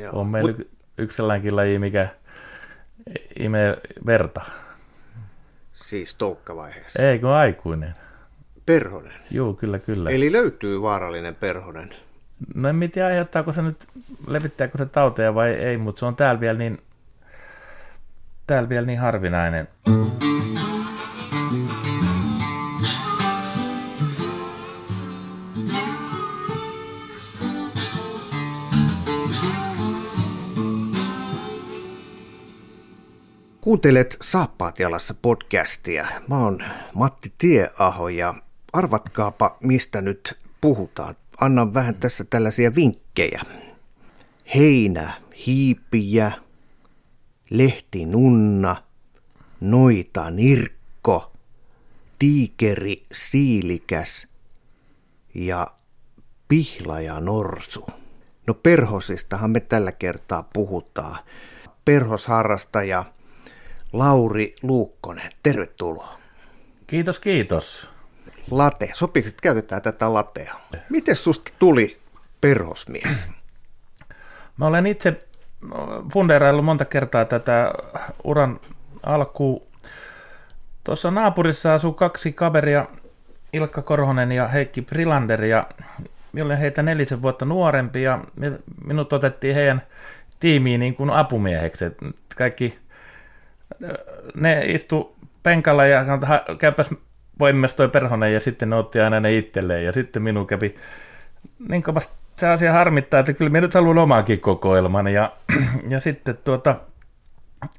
Joo. On meillä Mut... yksi sellainenkin laji, mikä imee verta. Siis toukkavaiheessa. Ei, kun aikuinen. Perhonen. Joo, kyllä, kyllä. Eli löytyy vaarallinen perhonen. No en tiedä, aiheuttaako se nyt, levittääkö se tauteja vai ei, mutta se on täällä vielä niin, täällä vielä niin harvinainen. Kuuntelet Saappaat jalassa podcastia. Mä oon Matti Tieaho ja arvatkaapa mistä nyt puhutaan. Annan vähän tässä tällaisia vinkkejä. Heinä, hiipiä, lehtinunna, noita nirkko, tiikeri, siilikäs ja pihlaja norsu. No perhosistahan me tällä kertaa puhutaan. Perhosharrastaja Lauri Luukkonen, tervetuloa. Kiitos, kiitos. Late, sopiiko, että käytetään tätä latea? Miten susta tuli perhosmies? Mä olen itse fundeeraillut monta kertaa tätä uran alkuun. Tuossa naapurissa asuu kaksi kaveria, Ilkka Korhonen ja Heikki Prilander, ja minä olen heitä nelisen vuotta nuorempi, ja minut otettiin heidän tiimiin niin kuin apumieheksi. Kaikki ne istu penkalla ja sanoi, että käypäs poimimas toi perhonen ja sitten ne otti aina ne itselleen ja sitten minun kävi niin kovasti se asia harmittaa, että kyllä minä nyt haluan omaakin kokoelman ja, ja sitten tuota,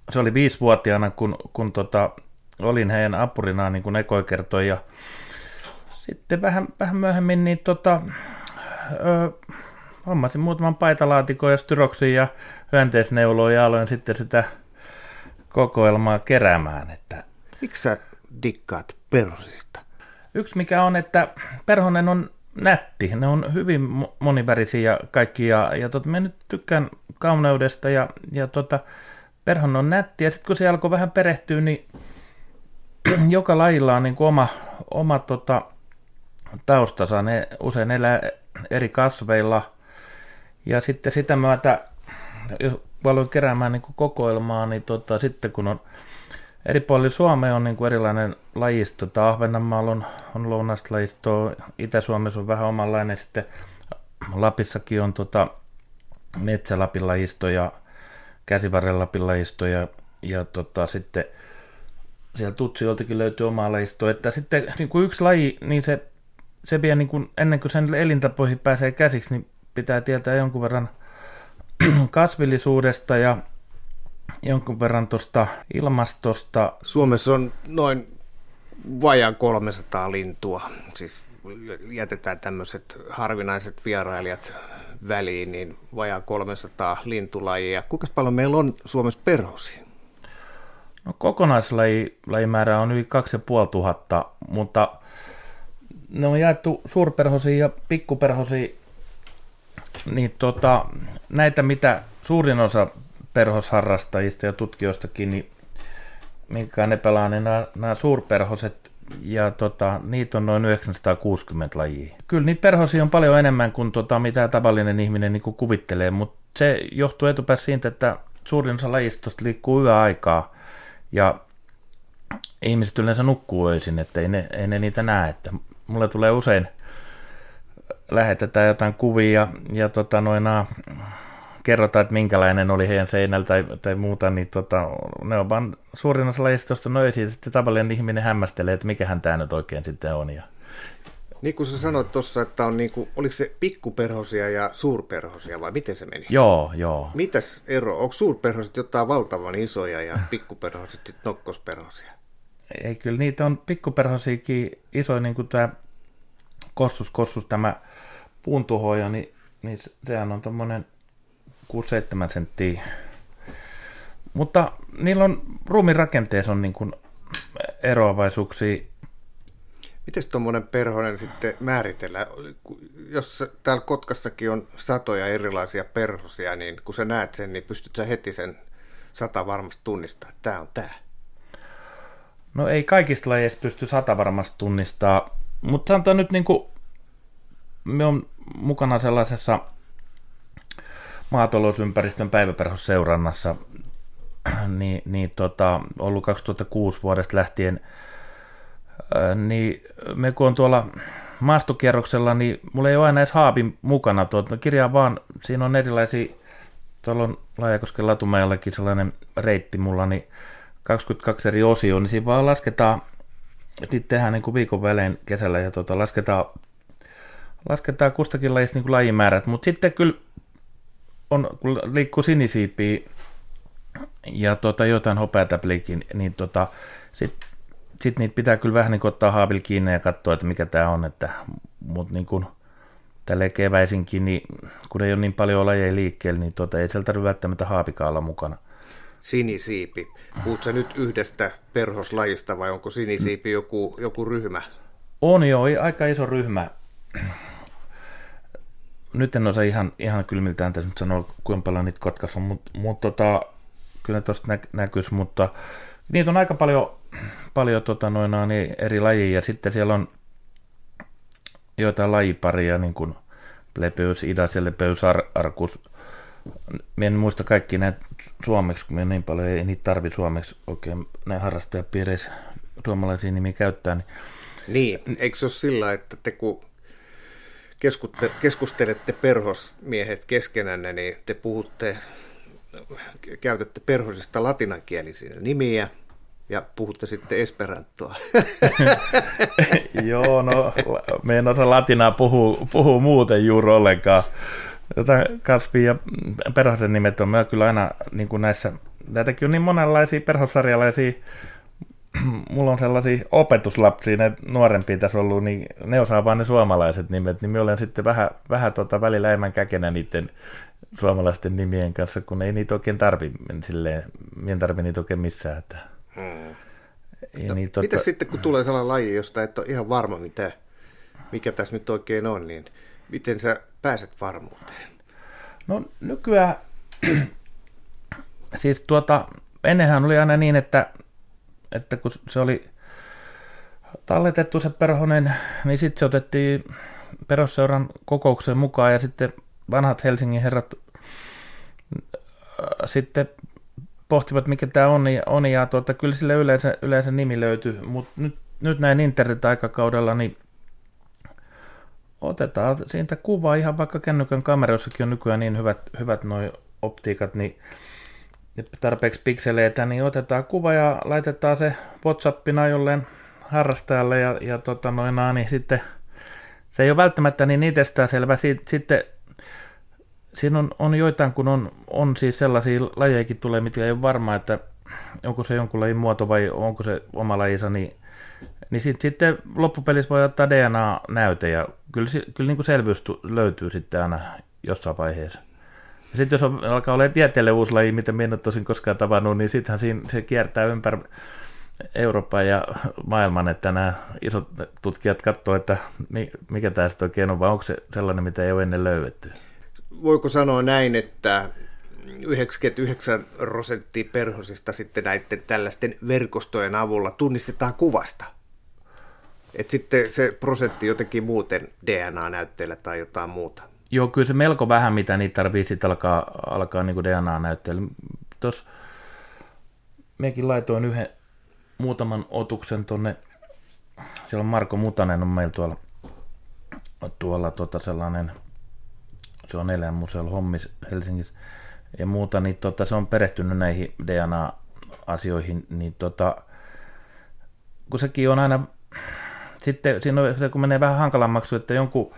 se oli viisivuotiaana, kun, kun tota, olin heidän apurinaan, niin kuin Ekoi kertoi ja sitten vähän, vähän myöhemmin niin tota, ö, hommasin muutaman paitalaatikon ja styroksin ja hyönteisneuloa ja aloin sitten sitä kokoelmaa keräämään. Että... Miksi sä dikkaat perhosista? Yksi mikä on, että perhonen on nätti. Ne on hyvin monivärisiä kaikki ja, ja tota, mä nyt tykkään kauneudesta ja, ja tota, perhon on nätti. Ja sitten kun se alkoi vähän perehtyä, niin joka lajilla on niin kuin oma, oma tota, taustansa. Ne usein elää eri kasveilla. Ja sitten sitä myötä paljon keräämään niin kokoelmaa, niin tota, sitten kun on eri puolilla Suomea on niin kuin erilainen lajisto. Tämä Ahvenanmaalla on, on lounasta lajistoa, Itä-Suomessa on vähän omanlainen, sitten Lapissakin on tota, Metsälapin lajisto ja Käsivarren Lapin lajisto ja, ja tota, sitten siellä Tutsioltakin löytyy oma lajisto, että sitten niin kuin yksi laji, niin se, se vie niin kuin, ennen kuin sen elintapoihin pääsee käsiksi, niin pitää tietää jonkun verran – kasvillisuudesta ja jonkun verran tuosta ilmastosta. Suomessa on noin vajaa 300 lintua, siis jätetään tämmöiset harvinaiset vierailijat väliin, niin vajaa 300 lintulajia. Kuinka paljon meillä on Suomessa perhosia? No kokonaislajimäärä on yli 2500, mutta ne on jaettu suurperhosia ja pikkuperhosia niin tota, näitä, mitä suurin osa perhosharrastajista ja tutkijoistakin, niin minkä ne pelaa, niin nämä, nämä suurperhoset, ja tota, niitä on noin 960 lajia. Kyllä niitä perhosia on paljon enemmän kuin tota, mitä tavallinen ihminen niin kuvittelee, mutta se johtuu etupäässä siitä, että suurin osa lajistosta liikkuu yöaikaa, ja ihmiset yleensä nukkuu öisin, että ei ne, ei ne niitä näe. Että mulle tulee usein – lähetetään jotain kuvia ja tota, noina, kerrotaan, että minkälainen oli heidän seinällä tai, tai muuta, niin tota, ne on vaan suurin osa lajistosta noisia, ja sitten tavallinen ihminen hämmästelee, että mikähän tämä nyt oikein sitten on. Ja... Niin kuin sä sanoit tuossa, että on niinku, oliko se pikkuperhosia ja suurperhosia vai miten se meni? Joo, joo. Mitäs ero? Onko suurperhoset jotain valtavan isoja ja pikkuperhoset sitten nokkosperhosia? Ei, kyllä niitä on pikkuperhosiakin isoja, niin kuin tämä kossus, kossus, tämä puuntuhoja, niin, niin sehän on tuommoinen 6-7 senttiä. Mutta niillä on ruumin rakenteessa on niin kuin eroavaisuuksia. Miten tuommoinen perhonen sitten määritellään? Jos täällä Kotkassakin on satoja erilaisia perhosia, niin kun sä näet sen, niin pystyt sä heti sen sata varmasti tunnistamaan, että tämä on tämä? No ei kaikista lajeista pysty sata varmasti tunnistaa, mutta sanotaan nyt niin kuin, me on mukana sellaisessa maatalousympäristön päiväperhosseurannassa, niin, niin tota, ollut 2006 vuodesta lähtien, niin me kun on tuolla maastokierroksella, niin mulla ei ole aina edes haapin mukana. Tuota, kirjaa vaan, siinä on erilaisia, tuolla on Laajakosken Latumäelläkin sellainen reitti mulla, niin 22 eri osio, niin siinä vaan lasketaan, sitten tehdään niin kuin viikon välein kesällä ja tuota, lasketaan, lasketaan kustakin lajista niin kuin lajimäärät, mutta sitten kyllä on, kun liikkuu sinisiipiä ja tuota, jotain hopeatäpliikin, niin tota, sitten sit niitä pitää kyllä vähän niin kuin ottaa haavil kiinni ja katsoa, että mikä tämä on, että, mutta niin kuin, tälle keväisinkin, niin kun ei ole niin paljon lajeja liikkeellä, niin tuota, ei sieltä tarvitse välttämättä haapikaalla mukana. Sinisiipi. Puhutko nyt yhdestä perhoslajista vai onko sinisiipi joku, joku ryhmä? On jo, aika iso ryhmä. Nyt en osaa ihan, ihan kylmiltään tässä nyt sanoa, kuinka paljon niitä kotkassa on, mutta mut, tota, kyllä tuosta nä- näkyisi, mutta niitä on aika paljon, paljon tota, noina, niin eri lajeja, ja sitten siellä on joitain lajiparia, niin kuin Plebeus idas ja Lepeus ar- arcus. Mä en muista kaikki näitä suomeksi, kun me niin paljon ei niitä tarvi suomeksi oikein näin harrastajapiireissä suomalaisia nimiä käyttää. Niin, niin eikö se ole sillä, että te kun keskustelette perhosmiehet keskenänne, niin te puhutte, käytätte perhosista latinankielisiä nimiä, ja puhutte sitten esperantoa. Joo, no me en osaa latinaa puhua, puhua muuten juuri ollenkaan. Jotain kasvi- ja perhosen nimet on mä kyllä aina niin kuin näissä, näitäkin on niin monenlaisia perhossarjalaisia, mulla on sellaisia opetuslapsia, ne nuorempia tässä ollut, niin ne osaa vaan ne suomalaiset nimet, niin mä olen sitten vähän, vähän tota välillä enemmän käkenä niiden suomalaisten nimien kanssa, kun ei niitä oikein tarvi, silleen, en tarvi niitä oikein missään. Että. Hmm. Ja niin. Mitä sitten, kun tulee sellainen laji, josta et ole ihan varma, mitä, mikä tässä nyt oikein on, niin miten sä pääset varmuuteen? No nykyään, siis tuota, ennenhän oli aina niin, että, että kun se oli talletettu se perhonen, niin sitten se otettiin perusseuran kokoukseen mukaan ja sitten vanhat Helsingin herrat äh, sitten pohtivat, mikä tämä on, on ja tuota, kyllä sille yleensä, yleensä nimi löytyy, mutta nyt, nyt näin internet-aikakaudella, niin otetaan siitä kuvaa ihan vaikka kännykän kameroissakin on nykyään niin hyvät, hyvät noi optiikat, niin tarpeeksi pikseleitä, niin otetaan kuva ja laitetaan se Whatsappina jolleen harrastajalle ja, ja tota noin, niin sitten se ei ole välttämättä niin itsestään selvä. Sitten siinä on, on joitain, kun on, on siis sellaisia lajejakin tulee, mitä ei ole varma, että onko se jonkun lajin muoto vai onko se oma lajinsa, niin, niin sit, sitten loppupelissä voi ottaa DNA-näyte ja kyllä, kyllä niin kuin selvyys löytyy sitten aina jossain vaiheessa. Ja sitten jos on, alkaa olla tieteelle uusi laji, mitä minä en tosin koskaan tavannut, niin sittenhän siinä, se kiertää ympäri Euroopan ja maailman, että nämä isot tutkijat katsoo, että mikä tämä sitten oikein on, vai onko se sellainen, mitä ei ole ennen löydetty voiko sanoa näin, että 99 prosenttia perhosista sitten näiden tällaisten verkostojen avulla tunnistetaan kuvasta? Et sitten se prosentti jotenkin muuten DNA-näytteellä tai jotain muuta. Joo, kyllä se melko vähän, mitä niitä tarvii sitten alkaa, alkaa niin DNA-näytteellä. Tuossa mekin laitoin yhden muutaman otuksen tonne, siellä on Marko Mutanen on meillä tuolla, tuolla tota sellainen se on eläinmuseolla hommis Helsingissä ja muuta, niin tota, se on perehtynyt näihin DNA-asioihin, niin tota, kun sekin on aina, sitten siinä on, se, kun menee vähän hankalammaksi, että jonkun,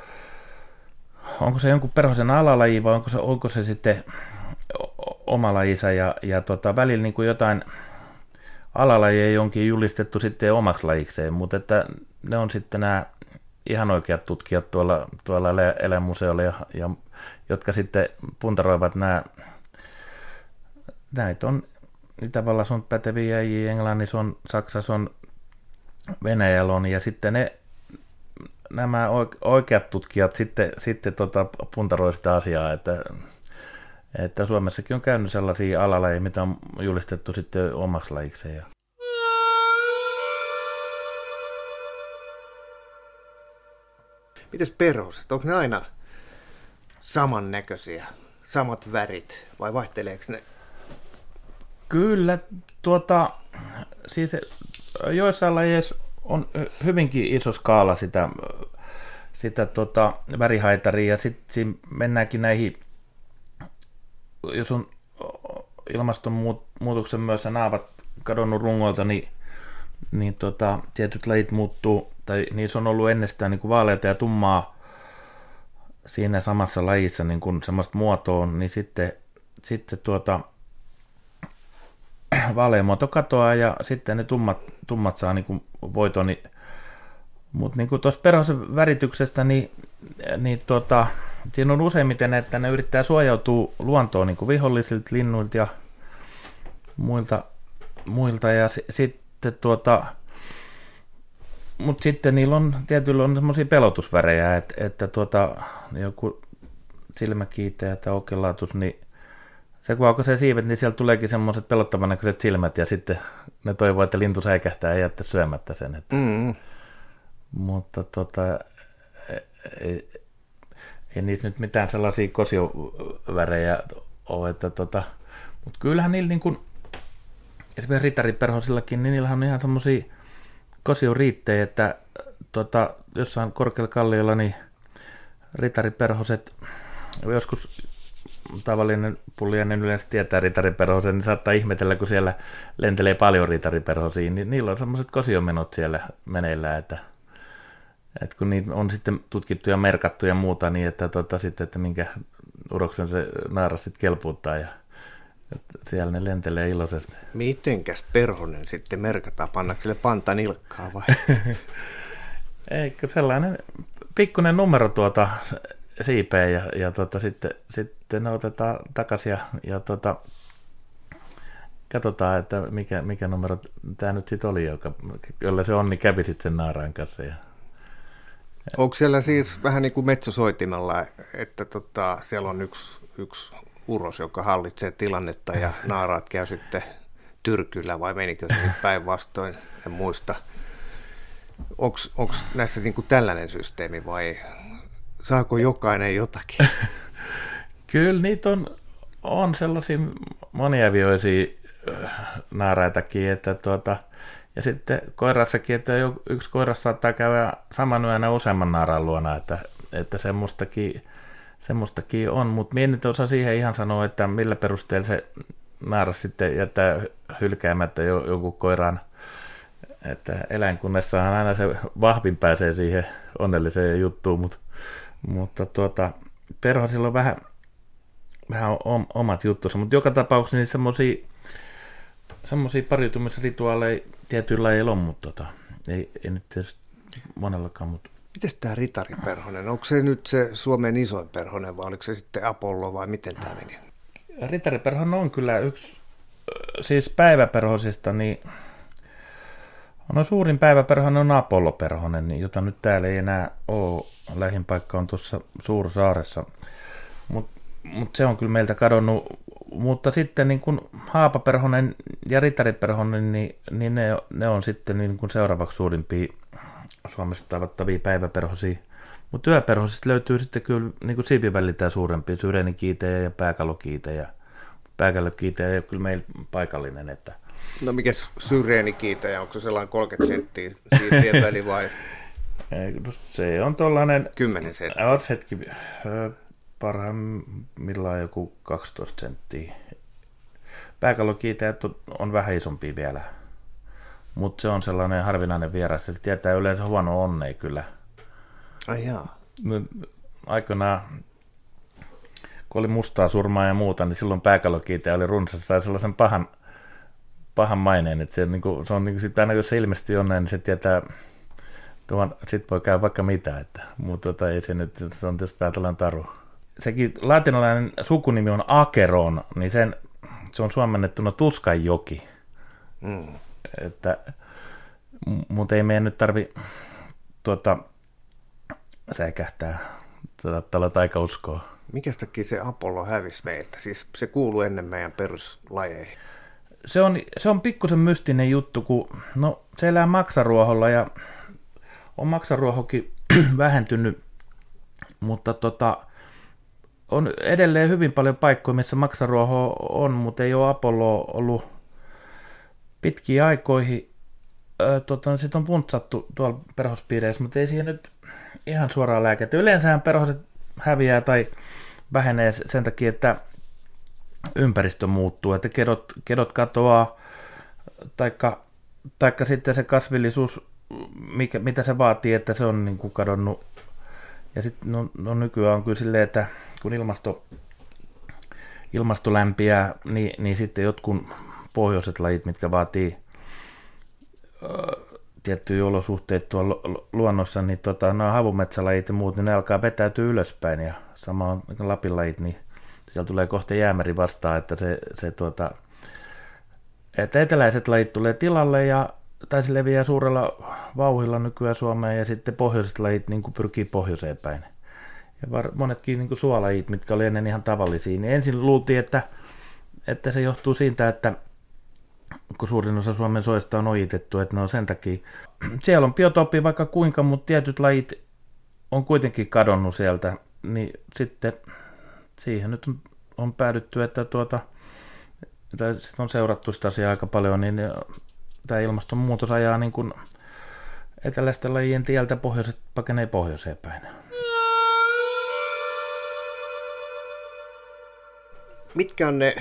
onko se jonkun perhosen alalaji vai onko se, onko se sitten oma lajinsa ja, ja tota, välillä niin kuin jotain alalajeja onkin julistettu sitten omaksi lajikseen, mutta että ne on sitten nämä ihan oikeat tutkijat tuolla, tuolla eläinmuseolla, ja, ja, jotka sitten puntaroivat nämä, näitä on Itävallassa on päteviä jäjiä, Englannissa on, Saksassa on, Venäjällä on, ja sitten ne, nämä oikeat tutkijat sitten, sitten tota, puntaroi sitä asiaa, että, että Suomessakin on käynyt sellaisia alalajeja, mitä on julistettu sitten omaksi lajikseen. Ja Mites perhoset, onko ne aina samannäköisiä? samat värit vai vaihteleeko ne? Kyllä, tuota, siis joissain lajeissa on hyvinkin iso skaala sitä, sitä tota, värihaitaria. Ja sitten mennäänkin näihin, jos on ilmastonmuutoksen myös naavat kadonnut rungoilta, niin, niin tota, tietyt lajit muuttuu, tai niissä on ollut ennestään niin vaaleita ja tummaa siinä samassa lajissa niin kuin semmoista muotoa, niin sitten, sitten tuota, vaaleamuoto katoaa ja sitten ne tummat, tummat saa niin kuin voiton. Niin, mutta niin tuossa perhosen värityksestä, niin, niin tuota, siinä on useimmiten, että ne yrittää suojautua luontoon niin kuin vihollisilta linnuilta ja muilta, muilta ja s- sitten tuota, mutta sitten niillä on tietyllä on semmoisia pelotusvärejä, että, että tuota, joku silmäkiiteä tai okelaatus, niin se kun aukaisee siivet, niin sieltä tuleekin semmoiset pelottavan näköiset silmät ja sitten ne toivoo, että lintu säikähtää ja jättää syömättä sen. Että, Mm. Mutta tota, ei, ei niissä nyt mitään sellaisia kosiovärejä ole, että tota, mutta kyllähän niillä niin kuin, esimerkiksi ritariperhosillakin, niin niillähän on ihan semmoisia kosioriittejä, että tota, jossain korkealla kalliolla niin ritariperhoset, joskus tavallinen pulliainen yleensä tietää ritariperhosen, niin saattaa ihmetellä, kun siellä lentelee paljon ritariperhosia, niin niillä on semmoiset kosiomenot siellä meneillään, että, että kun niitä on sitten tutkittu ja merkattu ja muuta, niin että, tota, sitten, että minkä uroksen se naaras sitten kelpuuttaa ja että siellä ne lentelee iloisesti. Mitenkäs perhonen sitten merkataan? Pannaanko sille panta nilkkaa vai? Eikö sellainen pikkuinen numero tuota siipeen ja, ja tota, sitten, sitten ne otetaan takaisin ja, ja tota, katsotaan, että mikä, mikä numero tämä nyt sitten oli, joka, jolla se onni kävi sitten sen naaraan kanssa. Ja, Onko siellä siis vähän niin kuin metsosoitimella, että tota, siellä on yksi, yksi uros, joka hallitsee tilannetta ja naaraat käy sitten tyrkyllä vai menikö se päinvastoin, en muista. Onko näissä niin kuin tällainen systeemi vai saako jokainen jotakin? Kyllä niitä on, on sellaisia moniavioisia äh, naaraitakin, että tuota, ja sitten koirassakin, että yksi koiras saattaa käydä saman yönä useamman naaraan luona, että, että semmoistakin, semmoistakin on, mutta minä nyt osaa siihen ihan sanoa, että millä perusteella se naaras sitten jättää hylkäämättä jo, joku koiraan, että eläinkunnessahan aina se vahvin pääsee siihen onnelliseen juttuun, mutta, mutta tuota, perhosilla on vähän, vähän omat juttunsa, mutta joka tapauksessa niin semmoisia semmoisia pariutumisrituaaleja tietyillä lajeilla on, mutta tota, ei, ei nyt tietysti monellakaan. Mutta... Miten tämä ritariperhonen, onko se nyt se Suomen isoin perhonen vai oliko se sitten Apollo vai miten tämä meni? Ritariperhonen on kyllä yksi, siis päiväperhosista, niin no suurin päiväperhonen on Apollo-perhonen, niin jota nyt täällä ei enää ole. Lähin paikka on tuossa Suursaaressa. Mutta mut se on kyllä meiltä kadonnut mutta sitten niin kuin Haapaperhonen ja Ritariperhonen, niin, niin ne, ne, on sitten niin kuin seuraavaksi suurimpia Suomessa tavattavia päiväperhosia. Mutta työperhosista löytyy sitten kyllä niin kuin siipiväliltään suurempia, syrenikiitejä ja pääkalokiitejä. Pääkalokiitejä ei ole kyllä meillä paikallinen. Että... No mikä syreenikiitejä, onko se sellainen 30 senttiä siipien väli vai? No se on tuollainen... 10 senttiä. Oot hetki, parhaimmillaan joku 12 senttiä. Pääkallokiiteet on vähän isompi vielä, mutta se on sellainen harvinainen vieras, se tietää yleensä huono onnea kyllä. Ai jaa. Aikanaan, kun oli mustaa surmaa ja muuta, niin silloin pääkallokiite oli runsas, sai sellaisen pahan, pahan maineen, että se, niin kuin, se on niin kuin, sit aina jos se ilmeisesti on näin, niin se tietää, sitten voi käydä vaikka mitä, että, mutta tota, ei se nyt, se on tietysti vähän tällainen taru sekin latinalainen sukunimi on Akeron, niin sen, se on suomennettuna Tuskanjoki. Mm. Että, mutta ei meidän nyt tarvi tuota, säikähtää tuota, tällä taikauskoa. Mikä takia se Apollo hävisi meiltä? Siis se kuuluu ennen meidän peruslajeihin. Se on, se on pikkusen mystinen juttu, kun no, se elää maksaruoholla ja on maksaruohokin vähentynyt, mutta tota, on edelleen hyvin paljon paikkoja, missä maksaruoho on, mutta ei ole Apollo ollut pitkiä aikoihin. tota, Sitten on puntsattu tuolla perhospiireissä, mutta ei siihen nyt ihan suoraan lääkettä. Yleensähän perhoset häviää tai vähenee sen takia, että ympäristö muuttuu, että kedot, kedot katoaa, taikka, taikka sitten se kasvillisuus, mikä, mitä se vaatii, että se on niin kuin kadonnut. Ja sitten no, no nykyään on kyllä silleen, että kun ilmasto, ilmasto lämpiää, niin, niin sitten jotkut pohjoiset lajit, mitkä vaatii tiettyjä olosuhteita tuolla luonnossa, niin tota, nämä havumetsälajit ja muut, niin ne alkaa vetäytyä ylöspäin. Ja sama on Lapin lajit, niin siellä tulee kohta jäämeri vastaan, että se, se tuota, että eteläiset lajit tulee tilalle ja tai se leviää suurella vauhilla nykyään Suomeen ja sitten pohjoiset lajit niin kuin pyrkii pohjoiseen päin. Ja var, monetkin niin kuin suolajit, mitkä oli ennen ihan tavallisia, niin ensin luultiin, että, että se johtuu siitä, että kun suurin osa Suomen soista on ojitettu, että ne on sen takia. Siellä on biotooppi vaikka kuinka, mutta tietyt lajit on kuitenkin kadonnut sieltä, niin sitten siihen nyt on, päädytty, että tuota, tai on seurattu sitä asiaa aika paljon, niin tämä ilmastonmuutos ajaa niin kuin eteläisten lajien tieltä pohjoiset pakenee pohjoiseen päin. Mitkä on ne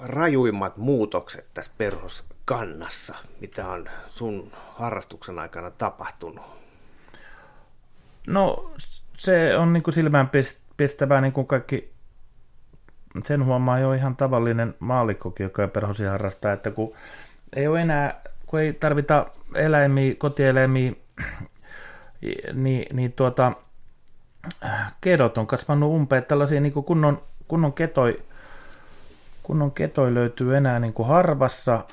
rajuimmat muutokset tässä perhoskannassa, mitä on sun harrastuksen aikana tapahtunut? No se on niin kuin silmään pistävää niin kuin kaikki, sen huomaa jo ihan tavallinen maalikkokin, joka perhosia harrastaa, että kun ei ole enää, kun ei tarvita eläimiä, kotieläimiä, niin, niin tuota, kedot on kasvanut umpeen, tällaisia niin kunnon, kunnon ketoi, kunnon ketoi löytyy enää niin kuin harvassa,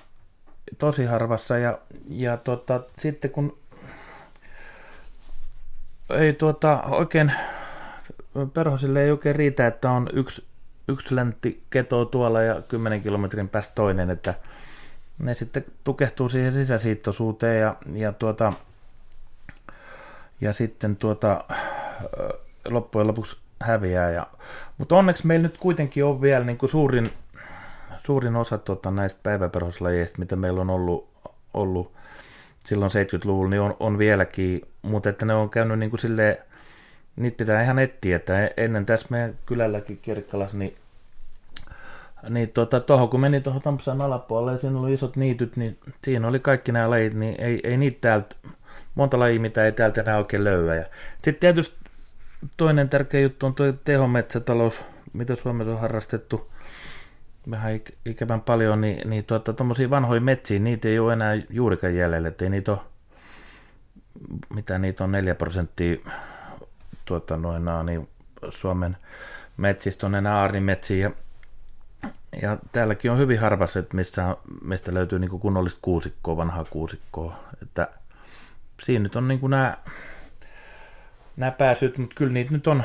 tosi harvassa, ja, ja tuota, sitten kun ei tuota, oikein, perhosille ei oikein riitä, että on yksi, yksi läntti keto tuolla ja 10 kilometrin päästä toinen, että ne sitten tukehtuu siihen sisäsiittoisuuteen ja, ja, tuota, ja sitten tuota, loppujen lopuksi häviää. Ja, mutta onneksi meillä nyt kuitenkin on vielä niin kuin suurin, suurin osa tuota, näistä päiväperhoslajeista, mitä meillä on ollut, ollut silloin 70-luvulla, niin on, on vieläkin, mutta että ne on käynyt niin kuin silleen, niitä pitää ihan etsiä, että ennen tässä meidän kylälläkin Kirkkalassa, niin niin tuota, tuohon kun meni tuohon Tampsan alapuolelle ja siinä oli isot niityt, niin siinä oli kaikki nämä lajit, niin ei, ei niitä täältä, monta lajia, mitä ei täältä enää oikein löyä. Sitten tietysti toinen tärkeä juttu on tuo tehometsätalous, mitä Suomessa on harrastettu vähän ikävän paljon, niin, niin tuota, vanhoja metsiä, niitä ei ole enää juurikaan jäljellä, että ei niitä ole, mitä niitä on 4 prosenttia tuota, noin, niin Suomen metsistä on enää aarimetsiä ja täälläkin on hyvin harvassa, että missä, mistä löytyy niin kunnollista kuusikkoa, vanhaa kuusikkoa. Että siinä nyt on niin nämä, nämä pääsyt, mutta kyllä niitä nyt on,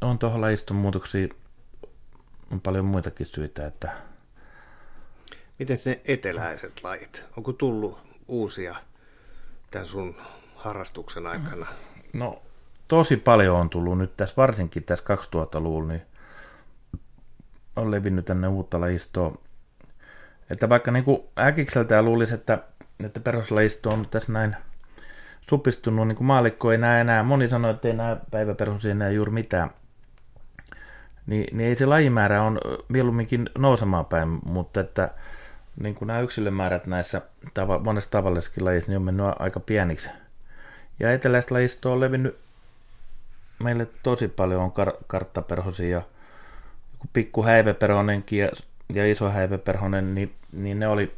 on tuohon lajiston muutoksia on paljon muitakin syitä. Että... Miten ne eteläiset lajit? Onko tullut uusia tämän sun harrastuksen aikana? No tosi paljon on tullut nyt tässä, varsinkin tässä 2000-luvulla, niin on levinnyt tänne uutta lajistoa. Että vaikka niin kuin äkikseltään luulisi, että, että peruslajisto on tässä näin supistunut, niin kuin maalikko ei näe enää, moni sanoi, että ei näe päiväperhosia enää juuri mitään, niin, niin ei se lajimäärä on mieluumminkin nousemaan päin, mutta että niin kuin nämä yksilömäärät näissä tava, monessa tavallisessakin lajissa niin on mennyt aika pieniksi. Ja eteläistä lajistoa on levinnyt meille tosi paljon, on kar- karttaperhosia ja pikku häiveperhonenkin ja, ja iso häiveperhonen, niin, niin ne oli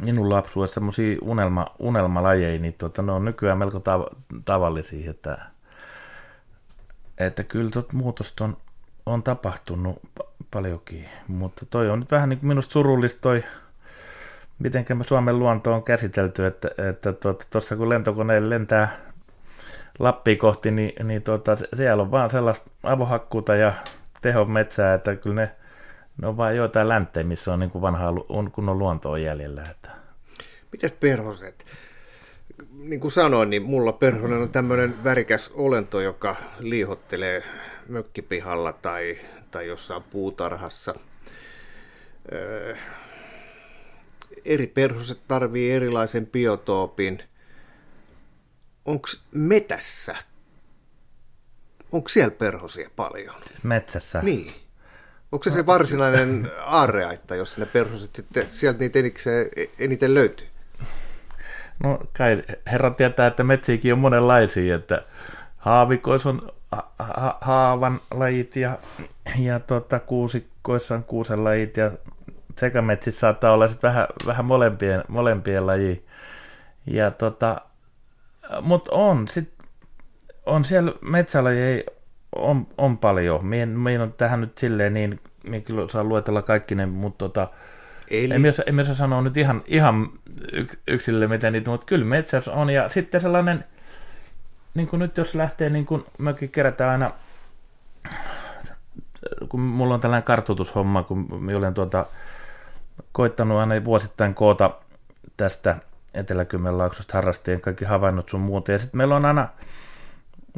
minun lapsuudessa semmoisia unelma, unelmalajeja, niin tota, ne on nykyään melko tav- tavallisia, että, että kyllä tot muutosta on, on tapahtunut paljonkin, mutta toi on nyt vähän niin minusta surullista toi, miten me Suomen luonto on käsitelty, että, että tuossa tuota, kun lentokoneelle lentää Lappiin kohti, niin, niin tuota, siellä on vaan sellaista avohakkuuta ja tehon metsää, että kyllä ne, ne on vain joitain länttejä, missä on niin kuin vanhaa on kunnon luontoa jäljellä. Että. Mites perhoset? Niin kuin sanoin, niin mulla perhonen on tämmöinen värikäs olento, joka liihottelee mökkipihalla tai, tai jossain puutarhassa. Öö, eri perhoset tarvii erilaisen biotoopin. Onko metässä, onko siellä perhosia paljon? Metsässä? Niin. Onko se se varsinainen aarreaitta, jos ne perhoset sitten, sieltä niitä enikseen, eniten löytyy? No kai herra tietää, että metsiäkin on monenlaisia, että haavikoissa on ha- ha- haavan lajit ja, ja tota, kuusikoissa on kuusen lajit ja sekametsissä saattaa olla sitten vähän, vähän molempien, molempien lajia. Ja tota, mutta on, sit, on siellä metsälajeja on, on paljon. Mien on tähän nyt silleen niin, minä kyllä saa luetella kaikki ne, mutta tota, Eli... En, myös, en myös sanoa nyt ihan, ihan yksilölle miten niitä, mutta kyllä metsässä on. Ja sitten sellainen, niin kuin nyt jos lähtee, niin kuin mekin kerätään aina, kun mulla on tällainen kartoitushomma, kun minä olen tuota, koittanut aina vuosittain koota tästä Etelä-Kymenlaaksosta harrastajien kaikki havainnot sun muuta. Ja sitten meillä on aina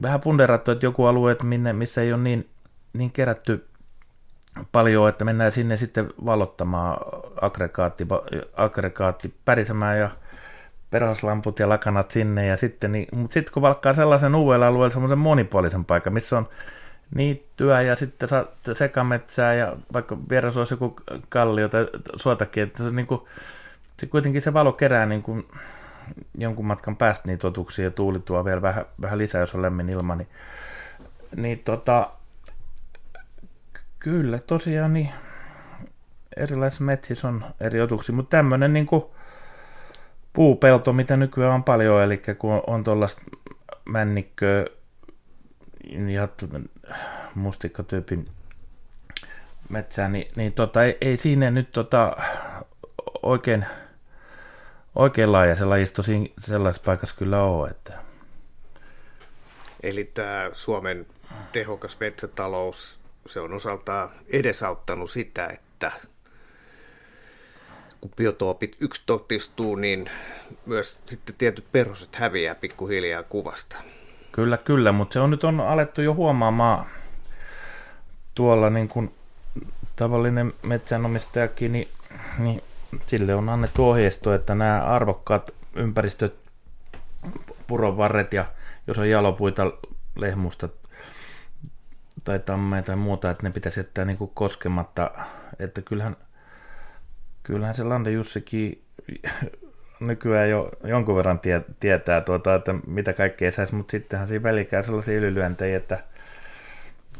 vähän punderattu, että joku alue, minne, missä ei ole niin, niin kerätty paljon, että mennään sinne sitten valottamaan aggregaatti, aggregaatti pärisemään ja perhoslamput ja lakanat sinne ja sitten, niin, mutta sitten kun valkkaa sellaisen uudella alueella semmoisen monipuolisen paikan, missä on niittyä ja sitten sekametsää ja vaikka vieressä olisi joku kallio tai suotakin, että se, niin kuin, se kuitenkin se valo kerää niin kuin jonkun matkan päästä niitä otuksia ja tuuli tuo vielä vähän, vähän lisää, jos on lämmin ilma, niin, niin tota, kyllä tosiaan niin erilaisissa metsissä on eri otuksia, mutta tämmöinen niin puupelto, mitä nykyään on paljon, eli kun on tuollaista männikköä ja mustikkatyypin metsää, niin, niin tota, ei, ei siinä nyt tota, oikein, oikein laaja se lajisto sellaisessa paikassa kyllä ole. Että. Eli tämä Suomen tehokas metsätalous, se on osaltaan edesauttanut sitä, että kun biotoopit yksitotistuu, niin myös sitten tietyt perhoset häviää pikkuhiljaa kuvasta. Kyllä, kyllä, mutta se on nyt on alettu jo huomaamaan tuolla niin kuin tavallinen metsänomistajakin, niin, niin sille on annettu ohjeisto, että nämä arvokkaat ympäristöt, purovarret ja jos on jalopuita lehmusta tai tammeja tai muuta, että ne pitäisi jättää niin kuin koskematta, että kyllähän, kyllähän se Lande Jussikin nykyään jo jonkun verran tie, tietää, tuota, että mitä kaikkea saisi, mutta sittenhän siinä välikään sellaisia ylilyöntejä, että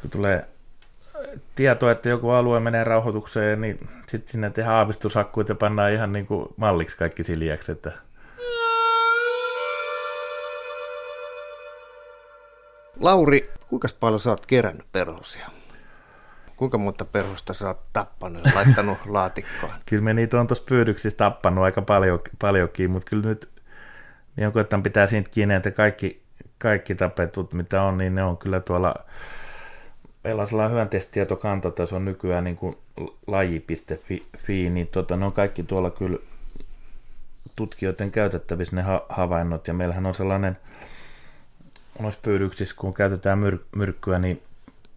kun tulee tietoa, että joku alue menee rauhoitukseen, niin sitten sinne tehdään aavistushakkuut ja pannaan ihan niin kuin malliksi kaikki siljäksi. Että... Lauri, kuinka paljon sä oot kerännyt perhosia? Kuinka monta perhosta sä oot tappanut ja laittanut laatikkoon? kyllä me niitä on tuossa pyydyksissä tappanut aika paljon, paljonkin, mutta kyllä nyt niin koitan pitää siitä kiinni, että kaikki, kaikki tapetut, mitä on, niin ne on kyllä tuolla on sellainen hyvän testitietokanta, että se on nykyään niin kuin laji.fi, niin tota, ne on kaikki tuolla kyllä tutkijoiden käytettävissä ne ha- havainnot, ja meillähän on sellainen, pyydyksissä, kun käytetään myr- myrkkyä, niin,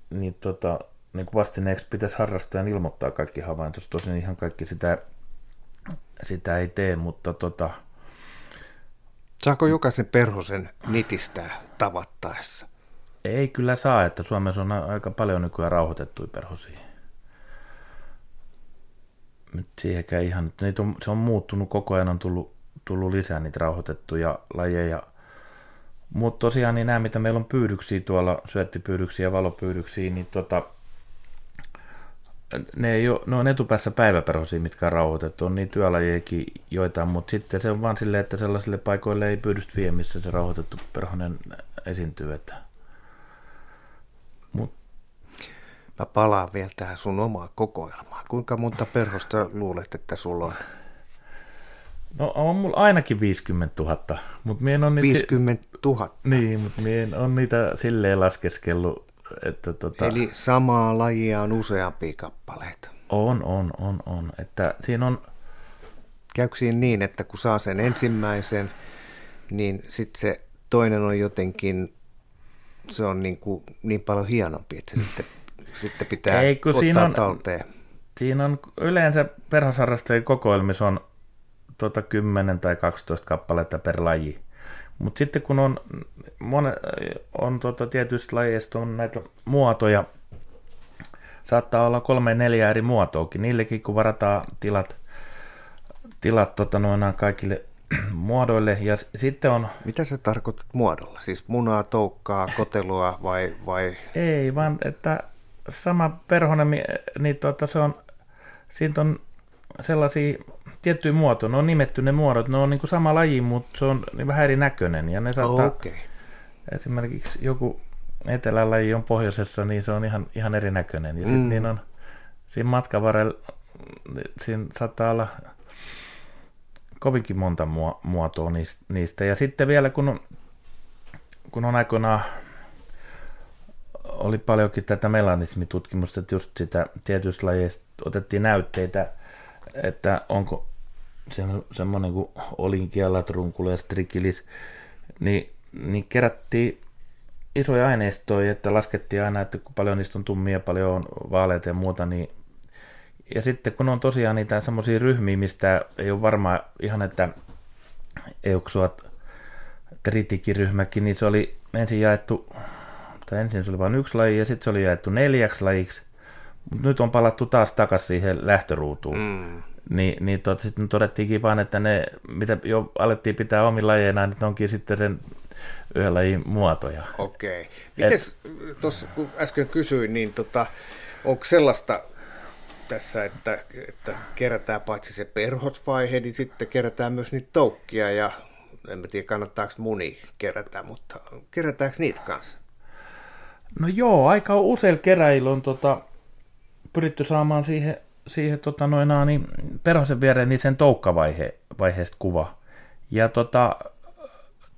niin, tota, niin kuin vastineeksi pitäisi harrastajan ilmoittaa kaikki havaintos. Tosin ihan kaikki sitä, sitä ei tee, mutta tota... Saako jokaisen perhosen nitistää tavattaessa? Ei kyllä saa, että Suomessa on aika paljon nykyään rauhoitettuja perhosia. Nyt siihenkään ihan, niitä on, se on muuttunut koko ajan, on tullut, tullut lisää niitä rauhoitettuja lajeja. Mutta tosiaan niin nämä, mitä meillä on pyydyksiä tuolla, syöttipyydyksiä ja valopyydyksiä, niin tota, ne, ei ole, ne on etupäässä päiväperhosia, mitkä on rauhoitettu. On niin työlajejakin joitain, mutta sitten se on vaan silleen, että sellaisille paikoille ei pyydystä vie, missä se rauhoitettu perhonen esiintyy. Että Mut. Mä palaan vielä tähän sun omaa kokoelmaa. Kuinka monta perhosta luulet, että sulla on? No on mulla ainakin 50 000. Mut mien on niitä, 50 000? Niin, mutta mien on niitä silleen laskeskellut. Että tota... Eli samaa lajia on useampia kappaleita? On, on, on, on. Että siinä on... Käykö siinä niin, että kun saa sen ensimmäisen, niin sitten se toinen on jotenkin se on niin, kuin, niin paljon hienompi, että se sitten, sitten pitää Ei, kun ottaa siinä on- talteen. Siinä on yleensä perhosharrastajien kokoelmissa on tuota 10 tai 12 kappaletta per laji. Mutta sitten kun on, mone, on tuota tietyistä lajeista on näitä muotoja, saattaa olla kolme neljä eri muotoakin. Niillekin kun varataan tilat, tilat tota, noina kaikille muodoille. Ja sitten on, Mitä sä tarkoitat muodolla? Siis munaa, toukkaa, kotelua vai, vai ei vaan, että sama perhonen, niin tuota, se on, siitä on sellaisia tiettyjä muotoja, ne on nimetty ne muodot, ne on niin kuin sama laji, mutta se on niin vähän erinäköinen. Ja ne saattaa. Okay. esimerkiksi joku etelän laji on pohjoisessa, niin se on ihan, ihan erinäköinen. Ja sitten Mm. niin on siinä matkan varrella, siinä saattaa olla kovinkin monta muotoa niistä, niistä. Ja sitten vielä kun on, kun on aikoinaan oli paljonkin tätä melanismitutkimusta, että just sitä tietyistä lajeista otettiin näytteitä, että onko se, semmoinen kuin olinkiala, trunkula ja strikilis, niin, niin kerättiin isoja aineistoja, että laskettiin aina, että kun paljon niistä on tummia, paljon on vaaleita ja muuta, niin ja sitten kun on tosiaan niitä semmoisia ryhmiä, mistä ei ole varmaan ihan, että euksuat tritikiryhmäkin, niin se oli ensin jaettu, tai ensin se oli vain yksi laji ja sitten se oli jaettu neljäksi lajiksi, mutta nyt on palattu taas takaisin siihen lähtöruutuun. Mm. Niin, niin tuota, sitten todettiinkin vaan, että ne, mitä jo alettiin pitää omin lajeinaan, niin onkin sitten sen yhden lajin muotoja. Okei. Mites, tuossa kun äsken kysyin, niin tota, onko sellaista tässä, että, että kerätään paitsi se perhosvaihe, niin sitten kerätään myös niitä toukkia ja en mä tiedä kannattaako muni kerätä, mutta kerätäänkö niitä kanssa? No joo, aika useilla keräillä on tota, pyritty saamaan siihen, siihen tota, noinaan, niin perhosen viereen niin sen toukkavaiheesta kuva. Ja tota,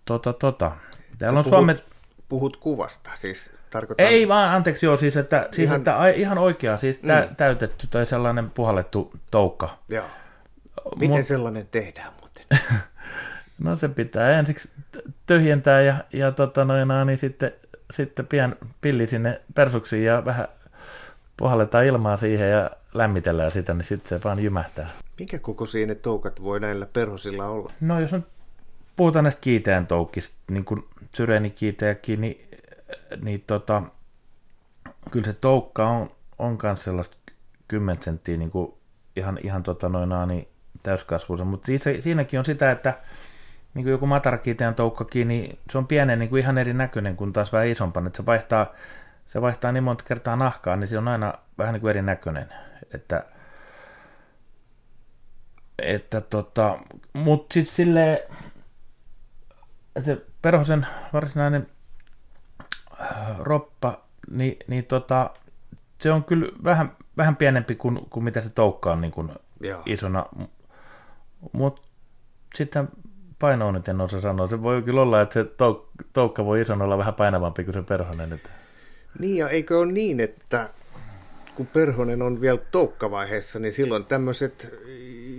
tota, tota. Täällä on puhut- Suomessa... Puhut kuvasta, siis tarkoitan... Ei vaan, anteeksi joo, siis että, siis, Ihan- että ihan oikea, siis tä, täytetty tai sellainen puhallettu toukka. Joo. Miten Mut- sellainen tehdään muuten? No se pitää ensiksi tyhjentää ja, ja tota noin, niin sitten, sitten pian pilli sinne persuksiin ja vähän puhalletaan ilmaa siihen ja lämmitellään sitä, niin sitten se vaan jymähtää. Mikä kokoisia ne toukat voi näillä perhosilla olla? No jos nyt puhutaan näistä kiiteän toukista, niin kuin syreenikiiteäkin, niin, niin tota, kyllä se toukka on, on myös sellaista 10 senttiä niin kuin ihan, ihan tota noinaan, niin täyskasvuisen, mutta siinä, siinäkin on sitä, että niin kuin joku matarakiiteän toukkakin, niin se on pienen niin kuin ihan erinäköinen kuin taas vähän isompan, että se vaihtaa, se vaihtaa niin monta kertaa nahkaa, niin se on aina vähän niin kuin erinäköinen, että että tota, mut sitten silleen, että se perhosen varsinainen äh, roppa, niin, niin tota, se on kyllä vähän, vähän pienempi kuin, kuin mitä se toukka on niin kuin Joo. isona, mutta sitten painoa nyt en osaa sanoa. Se voi kyllä olla, että se touk- toukka voi isona olla vähän painavampi kuin se perhonen. Että... Niin ja eikö ole niin, että kun perhonen on vielä toukkavaiheessa, niin silloin tämmöiset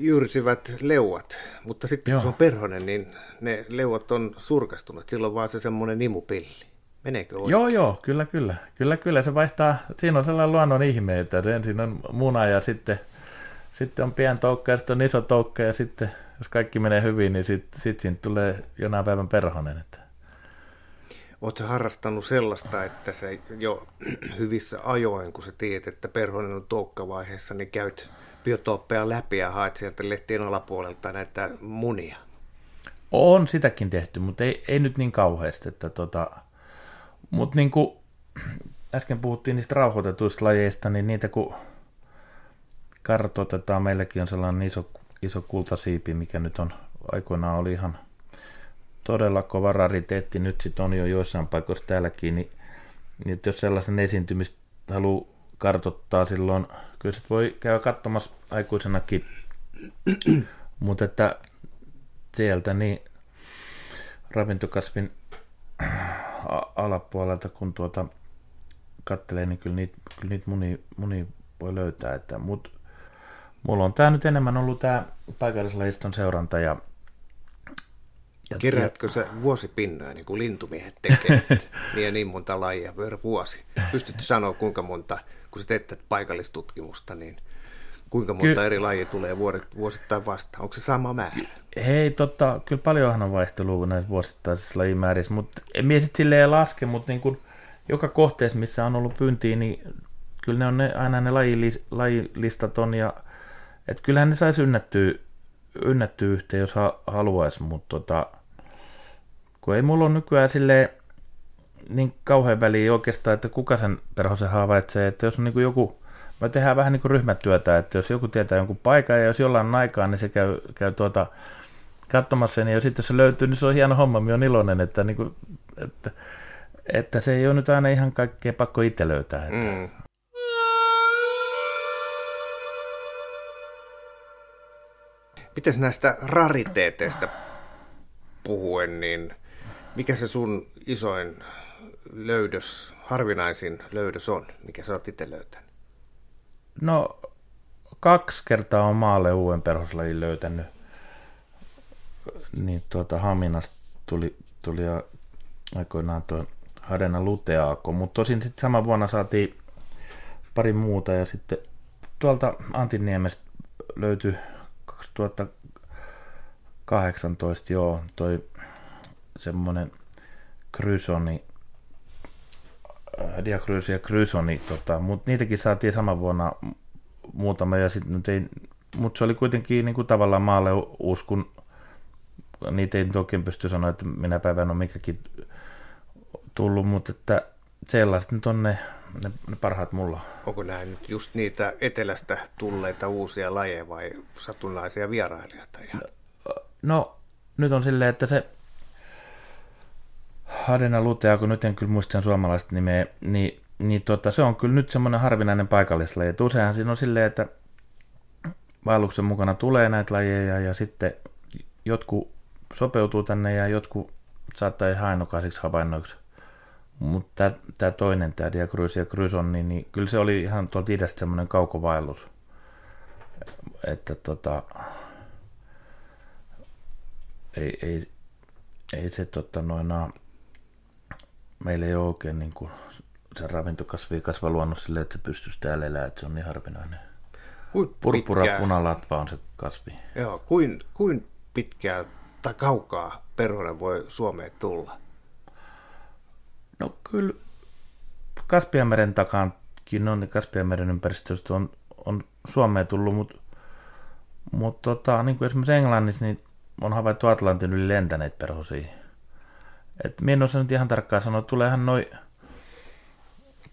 jyrsivät leuat, mutta sitten Joo. kun se on perhonen, niin ne leuat on surkastunut, silloin vaan se semmoinen nimupilli. Meneekö oikein? Joo, joo, kyllä, kyllä. Kyllä, kyllä. Se vaihtaa, siinä on sellainen luonnon ihme, että ensin on muna ja sitten, sitten on pien toukka ja sitten on iso toukka ja sitten, jos kaikki menee hyvin, niin sitten sit siitä tulee jonain päivän perhonen. Että... Oletko harrastanut sellaista, että se jo hyvissä ajoin, kun sä tiedät, että perhonen on toukkavaiheessa, niin käyt biotooppeja läpi ja haet sieltä lehtien alapuolelta näitä munia? On sitäkin tehty, mutta ei, ei nyt niin kauheasti. Että tota, mutta niin kuin äsken puhuttiin niistä rauhoitetuista lajeista, niin niitä kun kartoitetaan, meilläkin on sellainen iso, iso kultasiipi, mikä nyt on aikoinaan oli ihan todella kova rariteetti, nyt sitten on jo joissain paikoissa täälläkin, niin, niin että jos sellaisen esiintymistä haluaa kartoittaa silloin, kyllä sit voi käydä katsomassa aikuisenakin, mutta että sieltä niin ravintokasvin alapuolelta, kun tuota kattelee, niin kyllä niitä, kyllä niitä muni, muni voi löytää. Että, mut, mulla on tämä nyt enemmän ollut tämä paikallislajiston seuranta ja, Ja, Keräätkö sä vuosipinnaa niin kuin lintumiehet tekevät, niin ja niin monta lajia per vuosi? Pystytkö sanoa kuinka monta, kun sä teet paikallistutkimusta, niin kuinka monta Ky- eri lajia tulee vuosittain vastaan? Onko se sama määrä? Hei, totta, kyllä paljonhan on vaihtelua näissä vuosittaisissa lajimäärissä, mutta en mie sitten silleen laske, mutta niin kuin joka kohteessa, missä on ollut pyyntiä, niin kyllä ne on ne, aina ne lajilis, lajilistat on, ja että kyllähän ne saisi ynnättyä, ynnättyä yhteen, jos ha, haluaisi, mutta tota, kun ei mulla ole nykyään silleen niin kauhean väliä oikeastaan, että kuka sen perhosen havaitsee, että jos on niin joku, me tehdään vähän niin kuin ryhmätyötä, että jos joku tietää jonkun paikan ja jos jollain on aikaa, niin se käy, käy tuota, katsomassa niin ja sitten jos se löytyy, niin se on hieno homma, minä olen iloinen, että, niin kuin, että, että se ei ole nyt aina ihan kaikkea pakko itse löytää. Että. Mm. Mites näistä rariteeteista puhuen, niin mikä se sun isoin löydös, harvinaisin löydös on, mikä sä oot itse löytänyt? No, kaksi kertaa on maalle uuden perhoslajin löytänyt. Niin tuota Haminasta tuli, tuli aikoinaan tuo Hadena luteaako, mutta tosin sitten sama vuonna saatiin pari muuta ja sitten tuolta Antiniemestä löytyi 2018 joo, toi semmoinen Krysoni, äh, Diakryysi ja Krysoni, tota, mutta niitäkin saatiin sama vuonna muutama, ja sitten ei, mutta se oli kuitenkin niin kuin tavallaan maalle uskun, niitä ei nyt oikein pysty sanoa, että minä päivänä on mikäkin tullut, mutta että sellaiset nyt on ne, ne, ne parhaat mulla. Onko nämä nyt just niitä etelästä tulleita uusia lajeja vai satunnaisia vierailijoita? No, no, nyt on silleen, että se Hadena Lutea, kun nyt en kyllä muista sen suomalaista nimeä, niin, niin tota, se on kyllä nyt semmoinen harvinainen paikallislaji. Et useinhan siinä on silleen, että vaelluksen mukana tulee näitä lajeja ja sitten jotkut sopeutuu tänne ja jotkut saattaa ihan ainokaisiksi havainnoiksi. Mutta tämä toinen, tämä Diakrys ja Kryson, niin, niin kyllä se oli ihan tuolta idästä semmoinen kaukovaellus. Että tota, ei, ei, ei se tota noina, meillä ei ole oikein niin kuin, se ravintokasvi kasva luonnossa silleen, että se pystyisi täällä elämään, että se on niin harvinainen. Purppura punalatva on se kasvi. Joo, kuin, kuin pitkää tai kaukaa perhonen voi Suomeen tulla? No kyllä Kaspianmeren takaankin on, niin Kaspianmeren ympäristöstä on, on Suomeen tullut, mutta mut tota, niin kuin esimerkiksi Englannissa niin on havaittu Atlantin yli lentäneet perhosia. Et minä en osaa nyt ihan tarkkaan sanoa, tuleehan noin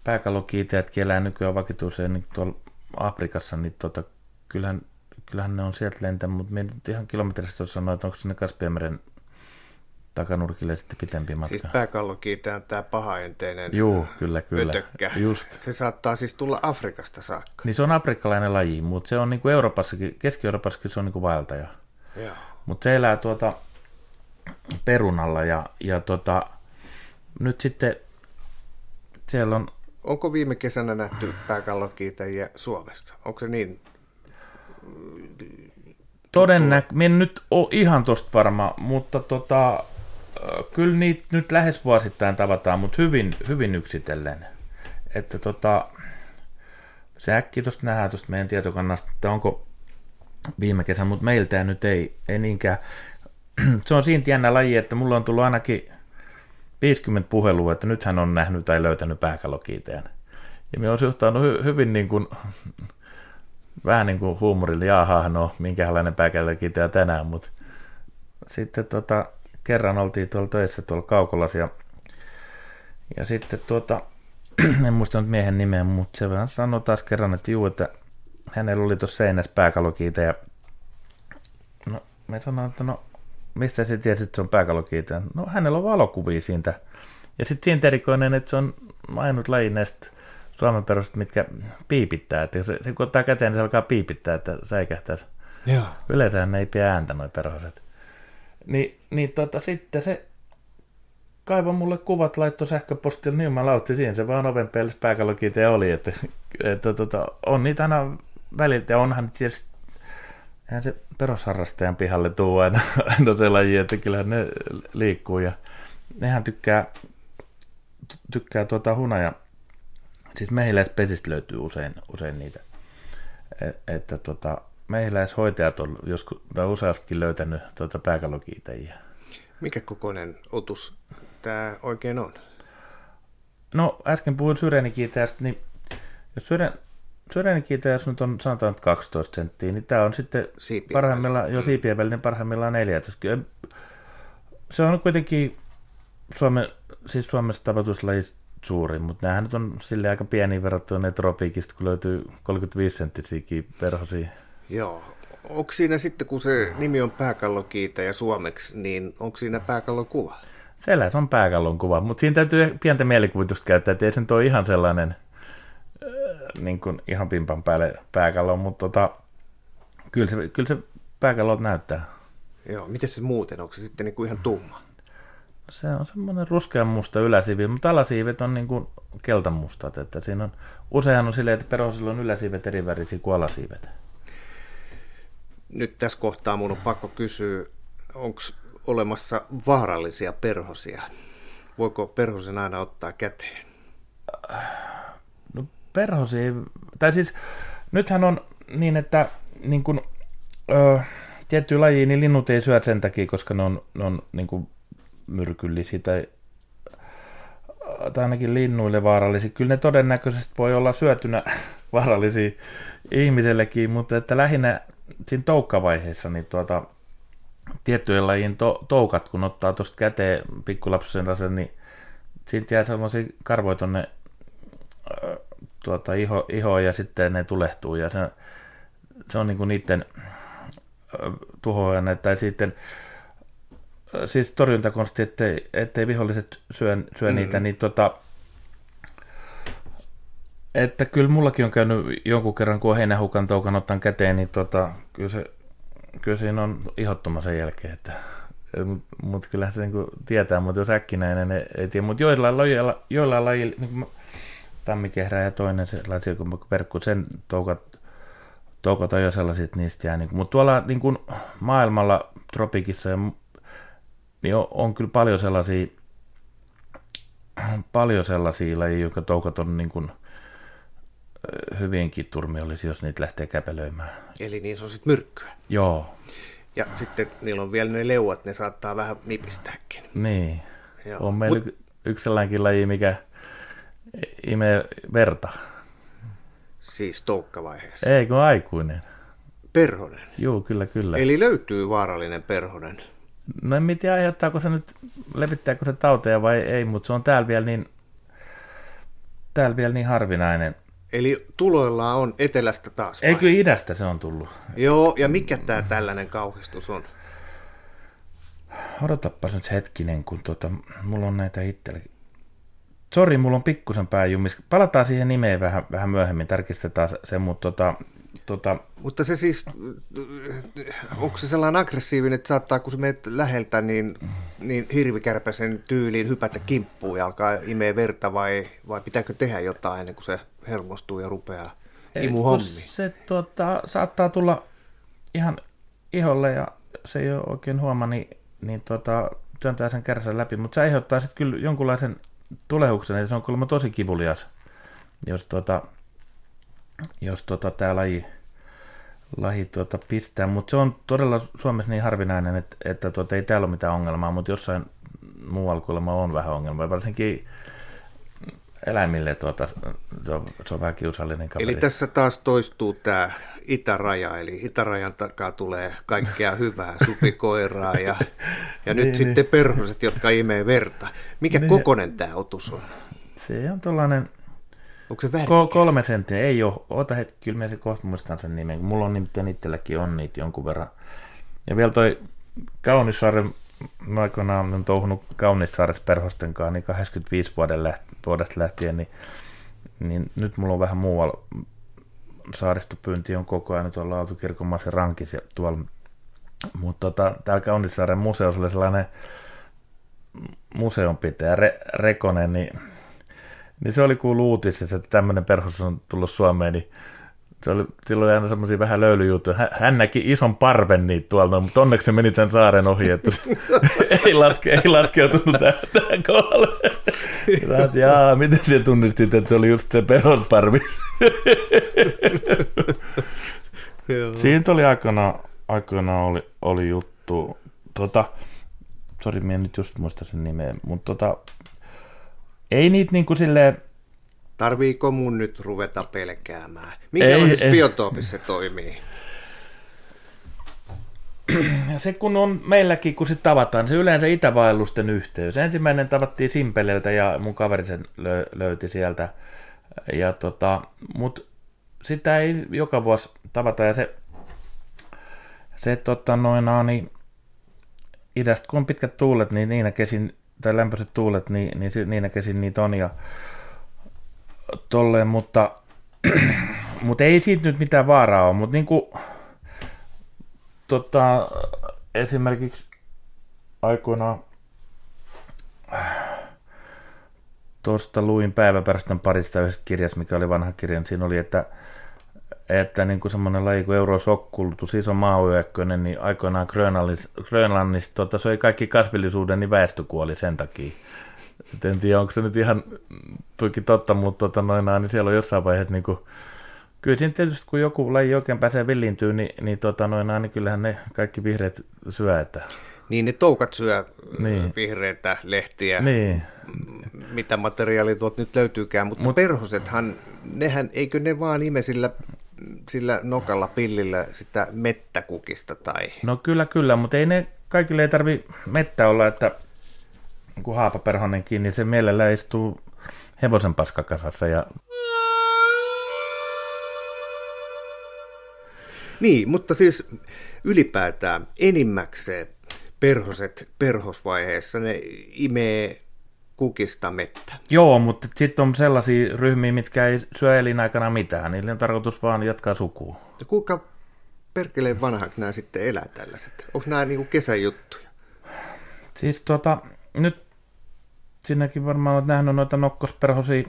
pääkallokiiteätkin elää nykyään vakituiseen niin tuolla Afrikassa, niin tota, kyllähän, kyllähän ne on sieltä lentänyt, mutta minä ihan kilometristä sanoa, että onko sinne Kaspianmeren takanurkille sitten pitempi matka. Siis pääkallokiite on tämä pahaenteinen Juu, kyllä, kyllä. Ötökkä. Just. Se saattaa siis tulla Afrikasta saakka. Niin se on afrikkalainen laji, mutta se on niin kuin Euroopassakin, Keski-Euroopassakin se on niin kuin vaeltaja. Mutta se elää tuota perunalla ja, ja tota, nyt sitten siellä on... Onko viime kesänä nähty pääkallokiitäjiä Suomesta? Onko se niin Todennäköisesti, en nyt ole ihan tosta varma, mutta tota, kyllä niitä nyt lähes vuosittain tavataan, mutta hyvin, hyvin yksitellen. Että tota, se äkki tuosta nähdään tuosta meidän tietokannasta, että onko viime kesän, mutta meiltä nyt ei, ei niinkään. se on siinä jännä laji, että mulla on tullut ainakin 50 puhelua, että nyt hän on nähnyt tai löytänyt pääkallokiiteen. Ja me on suhtaudunut hy- hyvin niin kuin, vähän niin kuin huumorilla, jaha, no minkälainen pääkallokiite tänään, mutta sitten tota, kerran oltiin tuolla töissä tuolla Kaukolassa ja, ja sitten tuota, en muista nyt miehen nimeä, mutta se vähän sanoi taas kerran, että juu, että hänellä oli tuossa seinässä pääkalokiite ja no, me sanoin, että no mistä sä tiesit, että se on pääkalokiite? No hänellä on valokuvia siitä. Ja sitten siinä erikoinen, että se on ainut laji näistä Suomen perustat, mitkä piipittää. Että se, se kun ottaa käteen, niin se alkaa piipittää, että säikähtää. Joo. Yleensä ne ei pidä ääntä noin perhoset. Niin, niin tota, sitten se kaivo mulle kuvat, laittoi sähköpostilla, niin mä lautti siihen, se vaan oven päälle pääkallokiite oli, että, että tota, on niitä aina väliltä, ja onhan tietysti eihän se perusharrastajan pihalle tuu aina, aina se laji, että kyllähän ne liikkuu ja nehän tykkää, tykkää tuota hunaja, siis mehiläispesistä löytyy usein, usein niitä, et, että tota, mehiläishoitajat on joskus tai useastikin löytänyt tuota pääkallokiitäjiä. Mikä kokoinen otus tämä oikein on? No äsken puhuin syrenikiitäjästä, niin jos syren, syrenikiitäjässä nyt on sanotaan että 12 senttiä, niin tämä on sitten Siipien parhaimmillaan, jo siipien välinen parhaimmillaan 14. Kyllä se on kuitenkin Suome, siis Suomessa tapahtuislajista suurin, mutta näähän nyt on sille aika pieni verrattuna ne tropiikista, kun löytyy 35 senttisiäkin perhosia. Joo. Onko siinä sitten, kun se nimi on pääkallokiitäjä suomeksi, niin onko siinä pääkallon kuva? Se on pääkallon kuva, mutta siinä täytyy pientä mielikuvitusta käyttää, että ei se nyt ole ihan sellainen äh, niin kuin ihan pimpan päälle pääkallo, mutta tota, kyllä, se, kyllä se pääkallo näyttää. Joo, miten se muuten, onko se sitten niin kuin ihan tumma? Se on semmoinen ruskean musta yläsiivi, mutta alasiivet on niin kuin keltanmustat, että siinä on, usein on silleen, että perhosilla on yläsiivet eri värisiä kuin alasiivet. Nyt tässä kohtaa mun on pakko kysyä, onko olemassa vaarallisia perhosia? Voiko perhosen aina ottaa käteen? No perhosi, tai siis nythän on niin, että niin kuin, ö, tiettyä lajia, niin linnut ei syö sen takia, koska ne on, ne on niin myrkyllisiä tai, tai ainakin linnuille vaarallisia. Kyllä ne todennäköisesti voi olla syötynä vaarallisia ihmisellekin, mutta että lähinnä siinä toukkavaiheessa niin tuota, tiettyjen lajien to, toukat, kun ottaa tuosta käteen pikkulapsen rasen, niin siitä jää sellaisia karvoja tuonne tuota, iho, ihoon ja sitten ne tulehtuu ja se, se on niinku niiden tuhoajana, tai sitten siis torjuntakonsti, ettei, ettei viholliset syö, syö mm. niitä, niin tota, että kyllä mullakin on käynyt jonkun kerran, kun heinähukan toukan ottan käteen, niin tota, kyllä, se, kyllä siinä on ihottoma sen jälkeen, että mutta kyllä se niin tietää, mutta jos äkkinäinen ei, ei tiedä, mutta joillain lajilla, joillain lajilla niin tammikehrä ja toinen sellaisia kuin verkku, sen toukat, toukat on jo sellaiset, niistä jää, niin mutta tuolla niin kuin maailmalla, tropikissa ja niin on, on kyllä paljon sellaisia, paljon sellaisia lajeja, jotka toukat on niin kuin hyvinkin turmiollisia, jos niitä lähtee käpelöimään. Eli niin se on sitten myrkkyä. Joo. Ja sitten niillä on vielä ne leuat, ne saattaa vähän nipistääkin. Niin. Joo. On meillä Mut... yksi sellainenkin laji, mikä imee verta. Siis toukkavaiheessa. Ei, kun aikuinen. Perhonen. Joo, kyllä, kyllä. Eli löytyy vaarallinen perhonen. No en tiedä, aiheuttaako se nyt, levittääkö se tauteja vai ei, mutta se on täällä vielä niin, täällä vielä niin harvinainen. Eli tuloilla on etelästä taas vai? Eikö idästä se on tullut? Joo, ja mikä tämä tällainen kauhistus on? Odotapas nyt hetkinen, kun tuota, mulla on näitä itsellä. Sori, mulla on pikkusen pääjumis. Palataan siihen nimeen vähän, vähän myöhemmin, tarkistetaan se, mutta tota, Tota... Mutta se siis, onko se sellainen aggressiivinen, että saattaa, kun se menet läheltä, niin, niin hirvikärpäsen tyyliin hypätä kimppuun ja alkaa imeä verta vai, vai pitääkö tehdä jotain ennen kuin se hermostuu ja rupeaa imu hommi? Se tota, saattaa tulla ihan iholle ja se ei ole oikein huoma, niin, niin tota, työntää sen kärsän läpi, mutta se aiheuttaa sitten kyllä jonkunlaisen tulehuksen, että se on kuulemma tosi kivulias, jos, tota, jos tota, tämä laji lahi tuota pistää, mutta se on todella Suomessa niin harvinainen, että, että tuota, ei täällä ole mitään ongelmaa, mutta jossain muualla kuulemma on vähän ongelmaa, varsinkin eläimille tuota, se, on, se on vähän kiusallinen kaveri. Eli tässä taas toistuu tämä itäraja, eli itärajan takaa tulee kaikkea hyvää, supikoiraa ja, ja nyt niin, sitten niin. perhoset, jotka imee verta. Mikä niin. kokonen tämä otus on? Se on tuollainen Onko se värikäs? kolme senttiä, ei ole. Ota hetki, kyllä mä se kohta muistan sen nimen. Mulla on nimittäin itselläkin on niitä jonkun verran. Ja vielä toi Kaunissaaren, mä aikoinaan olen touhunut Kaunissaaressa perhosten kanssa, niin 85 vuoden läht, vuodesta lähtien, niin, niin, nyt mulla on vähän muualla saaristopyynti on koko ajan tuolla Aaltokirkon rankis ja tuolla. Mutta tota, täällä Kaunissaaren museossa oli sellainen museonpitäjä Re, Rekonen, niin niin se oli kuullut uutisissa, että tämmöinen perhos on tullut Suomeen, niin se oli, silloin aina semmoisia vähän löylyjuttuja. Hän, hän, näki ison parven niitä tuolla, mutta onneksi se meni tämän saaren ohi, että ei, laske, ei laskeutunut tähän, tähän kohdalle. Jaa, miten se tunnistit, että se oli just se perusparvi? Siitä oli aikana, aikana oli, oli juttu. Tota, sori, minä nyt just muista sen nimeä, mutta tota, ei niitä niin kuin silleen, Tarviiko mun nyt ruveta pelkäämään? Minkälaisessa ei, biotoopissa se toimii? Se kun on meilläkin, kun sitten tavataan, se yleensä itävaellusten yhteys. Ensimmäinen tavattiin Simpeleltä ja mun kaveri sen lö- löyti sieltä. Ja tota, mut sitä ei joka vuosi tavata ja se, se tota noina, niin idästä kun on pitkät tuulet, niin niinä kesin, tai lämpöiset tuulet, niin, niin niinä kesin niitä on. Ja tolleen, mutta, mutta ei siitä nyt mitään vaaraa ole, mutta niin kuin, tota, esimerkiksi aikoinaan tuosta luin päiväpärstön parista yhdestä kirjasta, mikä oli vanha kirja, niin siinä oli, että, että niin kuin semmoinen laji kuin eurosokkultus, iso maayökkönen, niin aikoinaan Grönlannissa, tota, se oli kaikki kasvillisuuden, niin väestö kuoli sen takia. Et en tiedä, onko se nyt ihan tuikin totta, mutta tota noin, niin siellä on jossain vaiheessa niin kuin, kyllä siinä tietysti kun joku laji oikein pääsee villiintyä, niin, niin, tota noin, niin kyllähän ne kaikki vihreät syö. Että... Niin ne toukat syö niin. vihreitä lehtiä, niin. mitä materiaalia tuot nyt löytyykään, mutta Mut... perhosethan, nehän, eikö ne vaan ime sillä, sillä nokalla pillillä sitä mettäkukista tai? No kyllä, kyllä, mutta ei ne, kaikille ei tarvi mettä olla, että kun haapaperhonenkin, niin se mielellä istuu hevosen paskakasassa ja Niin, mutta siis ylipäätään enimmäkseen perhoset perhosvaiheessa, ne imee kukista mettä. Joo, mutta sitten on sellaisia ryhmiä, mitkä ei syö elinaikana mitään. Niillä on tarkoitus vaan jatkaa sukua. Ja kuinka perkeleen vanhaksi nämä sitten elää tällaiset? Onko nämä niinku kesäjuttuja? Siis tuota, nyt sinnekin varmaan olet nähnyt noita nokkosperhosia,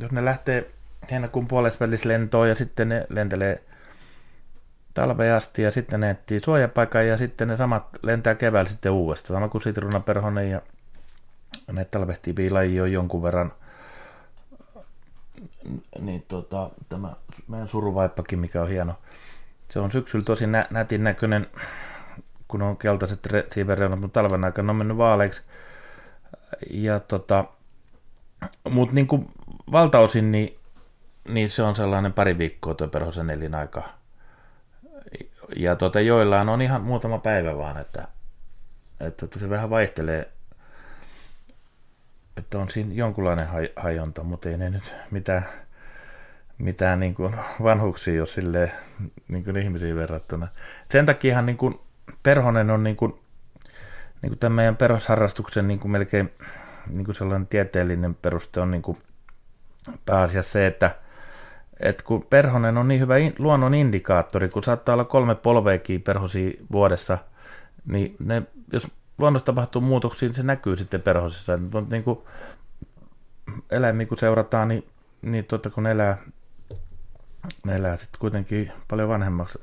jos ne lähtee heinäkuun puolesvälis lentoon ja sitten ne lentelee talveen asti ja sitten ne etsii suojapaikan ja sitten ne samat lentää keväällä sitten uudestaan. Sama kuin sitruunaperhonen ja ne talvehtii jo jonkun verran. Niin tota, tämä meidän suruvaippakin, mikä on hieno. Se on syksyllä tosi nä- nätin näköinen, kun on keltaiset siivereunat, mutta talven aikana on mennyt vaaleiksi ja tota, mutta niin kuin valtaosin niin, niin, se on sellainen pari viikkoa tuo perhosen elinaika. Ja tota, joillain on ihan muutama päivä vaan, että, että se vähän vaihtelee, että on siinä jonkunlainen hajonta, mutta ei ne nyt mitään, mitään niin kuin vanhuksia jos silleen, niin kuin ihmisiin verrattuna. Sen takia niin kuin perhonen on niin kuin niin kuin tämän meidän perusharrastuksen niin kuin melkein niin kuin sellainen tieteellinen peruste on niin kuin pääasiassa se, että, että kun perhonen on niin hyvä in, luonnon indikaattori, kun saattaa olla kolme polveekin perhosia vuodessa, niin ne, jos luonnossa tapahtuu muutoksia, niin se näkyy sitten perhosissa. Niin kuin eläimiä kun seurataan, niin, niin tuota, kun elää, elää sitten kuitenkin paljon vanhemmaksi,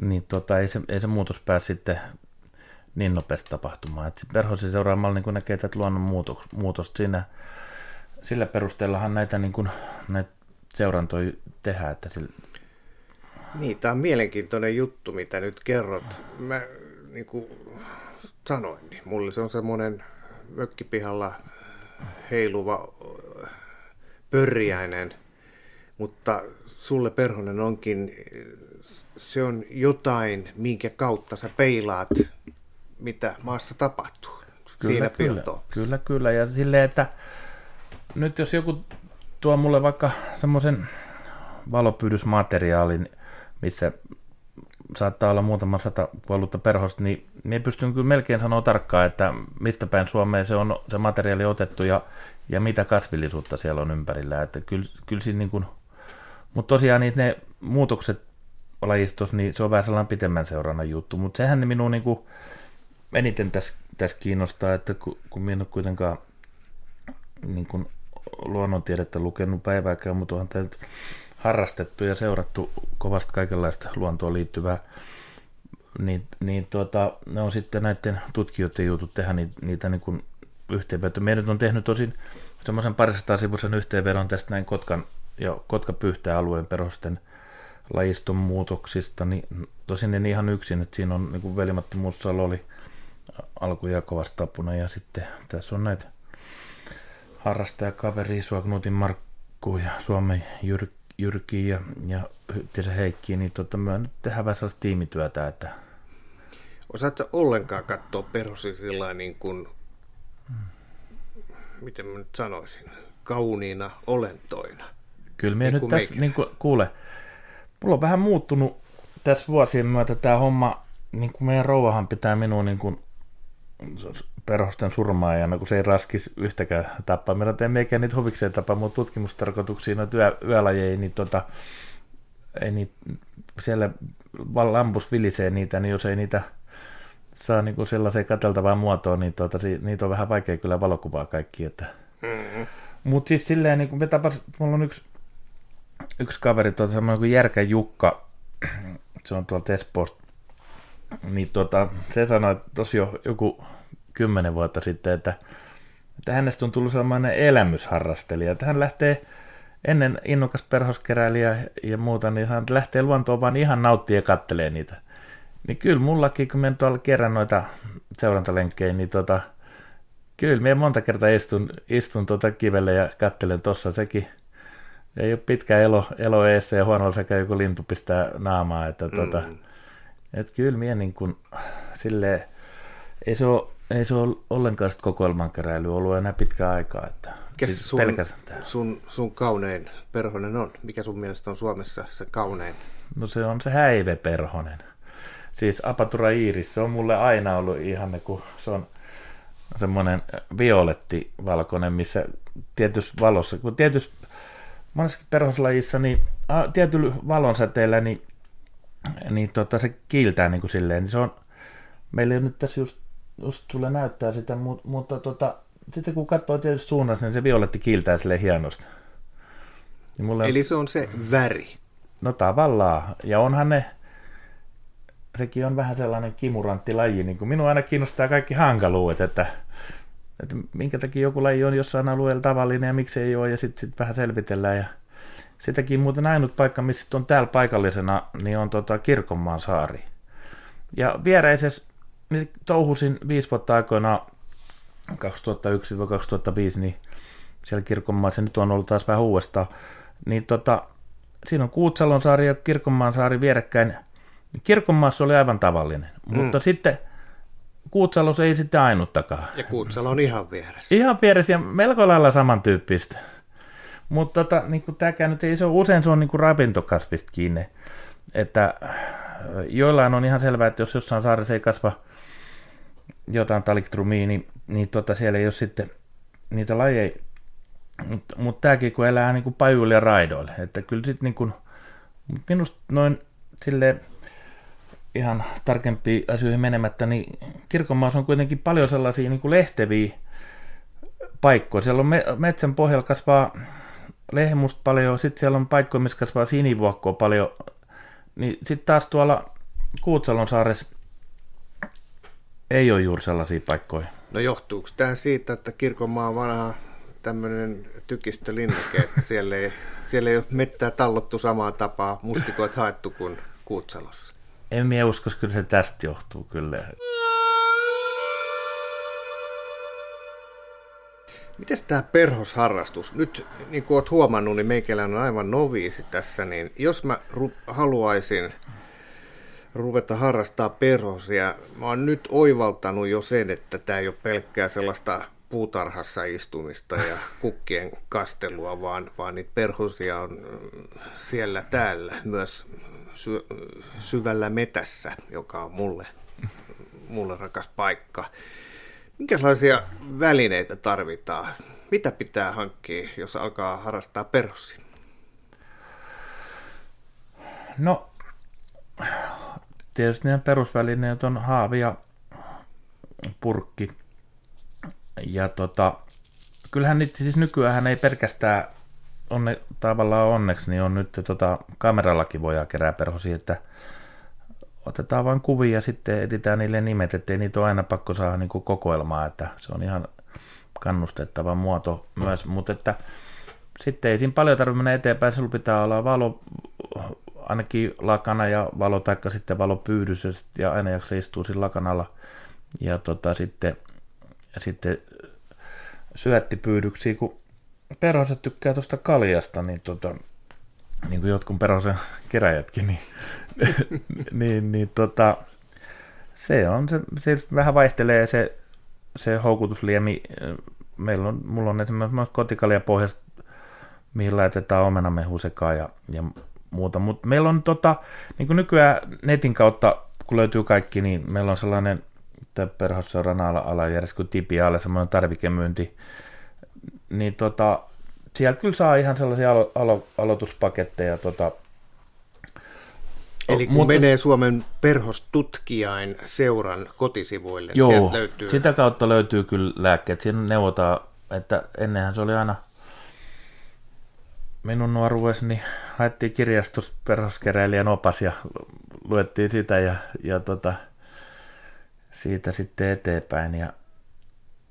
niin tota, ei, se, ei se muutos pääse sitten niin nopeasti tapahtumaan. Et perhosen seuraamalla niin näkee tätä luonnon muutos, muutosta siinä, sillä perusteellahan näitä, niin kuin, näitä seurantoja tehdään. Että sillä... Niin, tämä on mielenkiintoinen juttu, mitä nyt kerrot. Mä niin kuin sanoin, niin mulle se on semmoinen mökkipihalla heiluva pörjäinen, mutta sulle perhonen onkin, se on jotain, minkä kautta sä peilaat mitä maassa tapahtuu. Kyllä, siinä kyllä, kyllä, kyllä. Ja silleen, että nyt jos joku tuo mulle vaikka semmoisen valopyydysmateriaalin, missä saattaa olla muutama sata kuollutta perhosta, niin minä pystyn kyllä melkein sanoa tarkkaan, että mistä päin Suomeen se on se materiaali otettu ja, ja mitä kasvillisuutta siellä on ympärillä. Että kyllä, kyllä siinä niin kuin, mutta tosiaan niin ne muutokset lajistossa, niin se on vähän sellainen pitemmän seurannan juttu, mutta sehän ne minun niin eniten tässä, tässä kiinnostaa, että kun, kun minä en ole kuitenkaan niin kuin luonnontiedettä lukenut päivääkään, mutta onhan tämä harrastettu ja seurattu kovasti kaikenlaista luontoon liittyvää, niin, niin tuota, ne on sitten näiden tutkijoiden jutut tehdä niitä, niitä niin kuin yhteenvetoja. Meidän on tehnyt tosin semmoisen parisataa sivuisen yhteenvedon tästä näin Kotkan ja Kotka-Pyhtää alueen perusten lajiston muutoksista, niin tosin en ihan yksin, että siinä on niin kuin Mussalo oli alkuja kovasti tapuna ja sitten tässä on näitä harrastajakaveri Suaknutin Markku ja Suomen Jyr, Jyrki ja, ja Hyttisen Heikki, niin tota, me nyt tehdään vähän sellaista tiimityötä, että Osaatko ollenkaan katsoa perhosi sillä niin kuin, miten mä nyt sanoisin, kauniina olentoina? Kyllä me niin nyt tässä, niin kuin, kuule, mulla on vähän muuttunut tässä vuosien myötä tämä homma, niin kuin meidän rouvahan pitää minua niin kuin perhosten surmaajana, kun se ei raskisi yhtäkään tappaa. Meillä teen meikä niitä huvikseen tapaa, mutta tutkimustarkoituksiin noita yö, yölajeja, niin tota, ei niitä, siellä lampus vilisee niitä, niin jos ei niitä saa niin kuin sellaiseen katseltavaan muotoon, niin tota, niitä on vähän vaikea kyllä valokuvaa kaikki. Että. Mm-hmm. Mutta siis silleen, niin kuin me tapas, mulla on yksi, yksi kaveri, tuota, semmoinen kuin Järkä Jukka, se on tuolta Espoosta, niin tota, se sanoi tosi jo joku kymmenen vuotta sitten, että, että hänestä on tullut sellainen elämysharrastelija, että hän lähtee ennen innokas perhoskeräilijä ja muuta, niin hän lähtee luontoon vaan ihan nauttia ja kattelee niitä. Niin kyllä mullakin, kun mä tuolla kerran noita seurantalenkkejä, niin tota, kyllä minä monta kertaa istun, istun tuota kivelle ja kattelen tuossa sekin. Ei ole pitkä elo, elo eessä ja huonolla sekä joku lintu pistää naamaa, että tota, mm. Et kyllä minä niin kuin, silleen, ei se ole, ei se ole ollenkaan sitä kokoelman keräily ollut enää pitkään aikaa. Että Mikä siis sun, sun, sun kaunein perhonen on? Mikä sun mielestä on Suomessa se kaunein? No se on se häiveperhonen siis Apatura Iiris, se on mulle aina ollut ihanne, kun se on semmoinen violetti valkoinen, missä tietyssä valossa, kun tietyssä monessa perhoslajissa, niin a, tietyllä valonsäteellä, niin, niin tota, se kiiltää niin kuin silleen, niin se on, meillä ei nyt tässä just, just tulee näyttää sitä, mutta, mutta tota, sitten kun katsoo tietysti suunnassa, niin se violetti kiiltää sille hienosti. Niin mulle Eli se on se väri? No tavallaan, ja onhan ne, sekin on vähän sellainen kimurantti laji, niin kuin minua aina kiinnostaa kaikki hankaluudet, että, että minkä takia joku laji on jossain alueella tavallinen ja miksi ei ole, ja sitten sit vähän selvitellään. Ja sitäkin muuten ainut paikka, missä on täällä paikallisena, niin on tota Kirkonmaan saari. Ja viereisessä niin touhusin viisi vuotta aikoina 2001-2005, niin siellä Kirkonmaan, se nyt on ollut taas vähän uudestaan, niin tota, siinä on Kuutsalon saari ja Kirkonmaan saari vierekkäin Kirkonmaassa oli aivan tavallinen, mm. mutta sitten Kuutsalos ei sitten ainuttakaan. Ja Kuutsalo on ihan vieressä. Ihan vieressä ja melko lailla samantyyppistä. Mutta tota, niin tämäkään nyt ei se ole, usein se on niin kuin rapintokasvista kiinni. Että äh, joillain on ihan selvää, että jos jossain saaressa ei kasva jotain taliktrumia, niin, niin tota, siellä ei ole sitten niitä lajeja. Mutta mut tämäkin kun elää niin kuin pajuille ja raidoille. Että kyllä sitten niin minusta noin silleen ihan tarkempiin asioihin menemättä, niin kirkonmaassa on kuitenkin paljon sellaisia niin kuin lehteviä paikkoja. Siellä on me- metsän pohjalla kasvaa lehmusta paljon, sitten siellä on paikkoja, missä kasvaa sinivuokkoa paljon. Niin sitten taas tuolla Kuutsalon saaressa ei ole juuri sellaisia paikkoja. No johtuuko tämä siitä, että kirkonmaa on vanha tämmöinen tykistölinnake, että siellä ei, siellä ei ole mettää tallottu samaa tapaa, mustikoit haettu kuin Kuutsalossa? En minä usko, kyllä se tästä johtuu kyllä. Miten tämä perhosharrastus? Nyt niin kuin olet huomannut, niin meikälän on aivan noviisi tässä, niin jos mä ru- haluaisin ruveta harrastaa perhosia, mä oon nyt oivaltanut jo sen, että tämä ei ole pelkkää sellaista puutarhassa istumista ja kukkien kastelua, vaan, vaan niitä perhosia on siellä täällä myös sy- syvällä metässä, joka on mulle, mulle rakas paikka. Minkälaisia välineitä tarvitaan? Mitä pitää hankkia, jos alkaa harrastaa perussi? No, tietysti ne perusvälineet on haavi ja purkki. Ja tota, kyllähän nyt siis nykyään ei pelkästään on ne tavallaan onneksi niin on nyt tota, kamerallakin voidaan kerää perhosia, että otetaan vain kuvia ja sitten etsitään niille nimet, ettei niitä ole aina pakko saada niin kuin kokoelmaa, että se on ihan kannustettava muoto myös, mutta että sitten ei siinä paljon tarvitse mennä eteenpäin, sinulla pitää olla valo, ainakin lakana ja valo, taikka sitten valopyydys, ja aina jaksa istua siinä lakanalla, ja tota, sitten, sitten syöttipyydyksiä, kun perhoset tykkää tuosta kaljasta, niin, tota, niin kuin jotkut perhosen keräjätkin, niin, niin, niin tota, se on, se, se vähän vaihtelee se, se houkutusliemi. Meillä on, mulla on esimerkiksi kotikalja pohjasta, mihin laitetaan omenamehu sekaan ja, ja muuta. Mutta meillä on tota, niin kuin nykyään netin kautta, kun löytyy kaikki, niin meillä on sellainen perhosseuran alajärjestö kuin Tipi alle, semmoinen tarvikemyynti, niin tota, sieltä kyllä saa ihan sellaisia alo- alo- aloituspaketteja. Tota, Eli kun mutta, menee Suomen perhostutkijain seuran kotisivuille, joo, sieltä löytyy... sitä kautta löytyy kyllä lääkkeet. Siinä neuvotaan, että ennenhän se oli aina minun nuoruudessani haettiin kirjastosta perhoskeräilijän opas ja luettiin sitä ja, ja tota, siitä sitten eteenpäin. Ja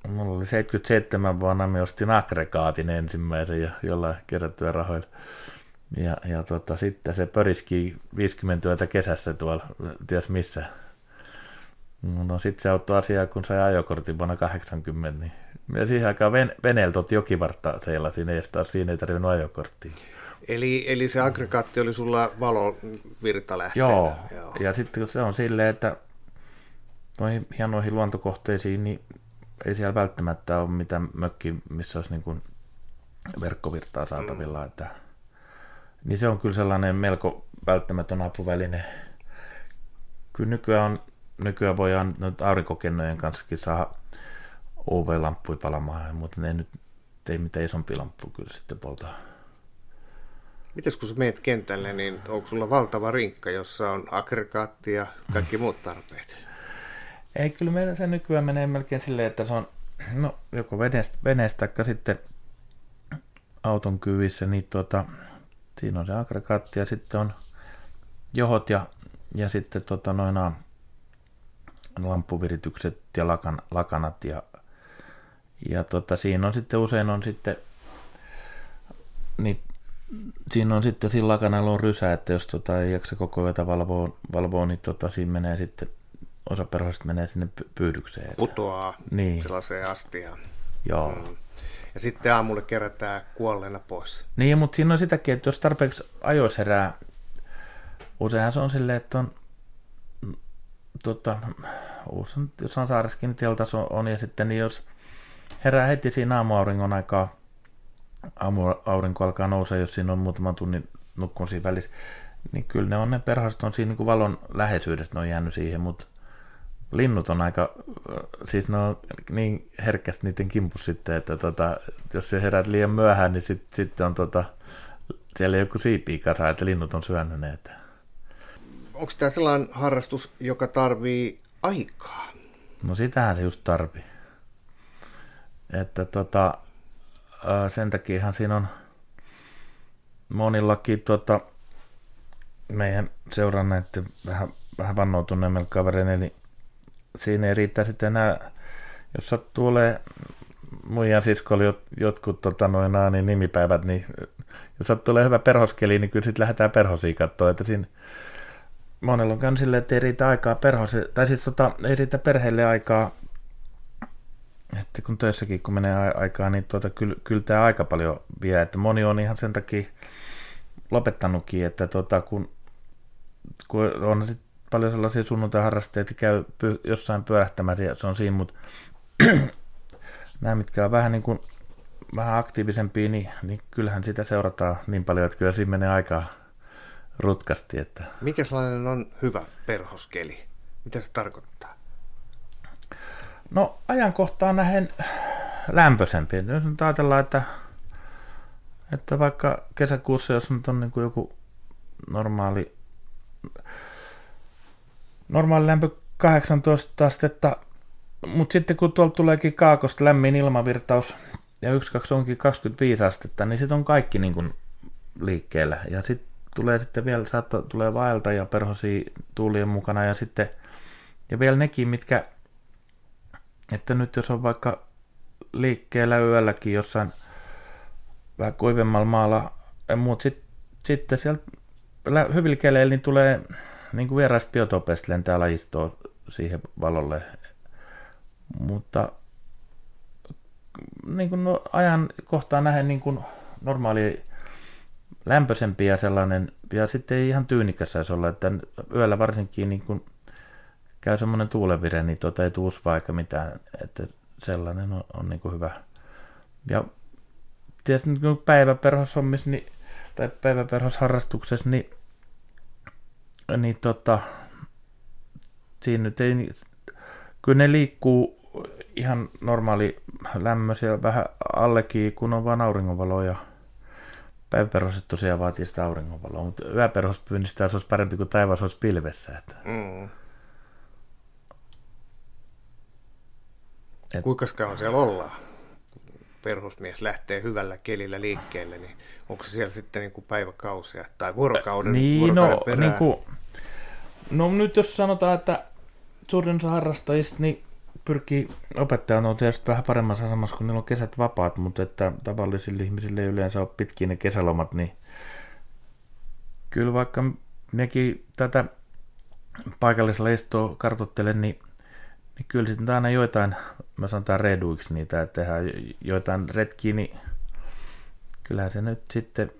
mulla oli 77 vuonna, me ostin aggregaatin ensimmäisen ja jollain kerättyä rahoilla. Ja, ja tota, sitten se pöriski 50 työtä kesässä tuolla, ties missä. No sitten se auttoi asiaa, kun sai ajokortin vuonna 80, niin ja siihen aikaan ven, veneeltä otti jokivartta seilasin ees taas, siinä ei tarvinnut ajokorttia. Eli, eli se aggregaatti oli sulla valovirtalähteenä? Joo, Joo. ja sitten se on silleen, että noihin hienoihin luontokohteisiin, niin ei siellä välttämättä ole mitään mökki, missä olisi niin kuin verkkovirtaa saatavilla. Mm. Että, niin se on kyllä sellainen melko välttämätön apuväline. Kyllä nykyään, on, nykyään voidaan aurinkokennojen kanssakin saada UV-lamppuja palamaan, mutta ne nyt ei mitään isompi lamppu kyllä sitten poltaa. Mites kun sä meet kentälle, niin onko sulla valtava rinkka, jossa on aggregaatti ja kaikki muut tarpeet? Ei, kyllä meillä se nykyään menee melkein silleen, että se on no, joko veneestä, veneestä tai sitten auton kyvissä, niin tuota, siinä on se aggregaatti ja sitten on johot ja, ja sitten tota, noin lamppuviritykset ja lakan, lakanat ja ja tota, siinä on sitten usein on sitten, niin, siinä on sitten sillä kanalla on rysä, että jos tota, ei jaksa koko yötä valvoa, valvoa niin tota, siinä menee sitten, osa perhoista menee sinne pyydykseen. Putoaa niin. sellaiseen astiaan. Joo. Mm. Ja sitten aamulle kerätään kuolleena pois. Niin, mutta siinä on sitäkin, että jos tarpeeksi ajoissa herää, useinhan se on silleen, että on tota, jos on saareskin, niin teltas on, on, ja sitten niin jos herää heti siinä aamuauringon aikaa. Aamuaurinko alkaa nousea, jos siinä on muutaman tunnin nukkun siinä välissä. Niin kyllä ne on ne perhoset on siinä niin kuin valon läheisyydessä, ne on jäänyt siihen, mutta linnut on aika, siis ne on niin herkästi niiden kimpus sitten, että tota, jos se herät liian myöhään, niin sitten sit on tota, siellä joku siipi kasa, että linnut on syönyt ne. Että... Onko tämä sellainen harrastus, joka tarvii aikaa? No sitähän se just tarvii. Että tota, sen takiahan siinä on monillakin tota, meidän seuranneiden vähän, vähän vannoutuneemmilla kavereilla, eli siinä ei riittää sitten enää, jos sattuu olemaan muijan siskolla jot, jotkut tota, noin, niin nimipäivät, niin jos sattuu olemaan hyvä perhoskeli, niin kyllä sitten lähdetään perhosiin katsoa, että siinä monella on käynyt silleen, että ei riitä aikaa perhosi, tai siis tota, ei riitä perheelle aikaa että kun töissäkin kun menee aikaa, niin tuota, kyllä, kyllä tämä aika paljon vie, että moni on ihan sen takia lopettanutkin, että tuota, kun, kun on sit paljon sellaisia sunnuntai-harrasteita, käy py, jossain pyörähtämässä ja se on siinä, mutta nämä, mitkä on vähän niin kuin vähän aktiivisempia, niin, niin kyllähän sitä seurataan niin paljon, että kyllä siinä menee aikaa rutkasti. Että... Mikä sellainen on hyvä perhoskeli? Mitä se tarkoittaa? No ajankohtaan nähen lämpöisempi. Jos nyt ajatellaan, että, että vaikka kesäkuussa, jos nyt on niin kuin joku normaali, normaali lämpö 18 astetta, mutta sitten kun tuolta tuleekin kaakosta lämmin ilmavirtaus ja yksi kaksi onkin 25 astetta, niin sitten on kaikki niin kuin liikkeellä. Ja sitten tulee sitten vielä, saattaa tulee vaelta ja perhosia tuulien mukana ja sitten, ja vielä nekin, mitkä, että nyt jos on vaikka liikkeellä yölläkin jossain vähän kuivemmalla maalla, mutta sit, sitten sieltä hyvillä keleillä niin tulee niin kuin vieraista biotopeista lentää lajistoa siihen valolle. Mutta niin kuin no, ajan kohtaan nähden niin kuin normaali lämpöisempi ja sellainen, ja sitten ei ihan tyynikäs saisi olla, että yöllä varsinkin niin kuin käy semmoinen tuulevire, niin tuota ei tuusva eikä mitään, että sellainen on, on niin kuin hyvä. Ja tietysti niin päiväperhoshommissa, niin, tai päiväperhosharrastuksessa, niin, niin tota, siinä nyt ei, kyllä ne liikkuu ihan normaali lämmöisiä vähän allekin, kun on vaan auringonvaloa ja päiväperhoset tosiaan vaatii sitä auringonvaloa, mutta yöperhospyynnistä se olisi parempi kuin taivas olisi pilvessä. Että. Mm. Et... Kuinka kauan siellä ollaan? perhosmies lähtee hyvällä kelillä liikkeelle, niin onko se siellä sitten niin kuin päiväkausia tai vuorokauden, niin, no, vuorokauden no, Niin kuin, no nyt jos sanotaan, että suurin osa harrastajista niin pyrkii opettajan on tietysti vähän paremmassa asemassa, kun niillä on kesät vapaat, mutta että tavallisille ihmisille ei yleensä ole pitkiä ne kesälomat, niin kyllä vaikka nekin tätä paikallisella istoa kartoittelen, niin, niin kyllä sitten aina joitain, mä sanotaan reduiksi niitä, että tehdään joitain retkiä, niin kyllähän se nyt sitten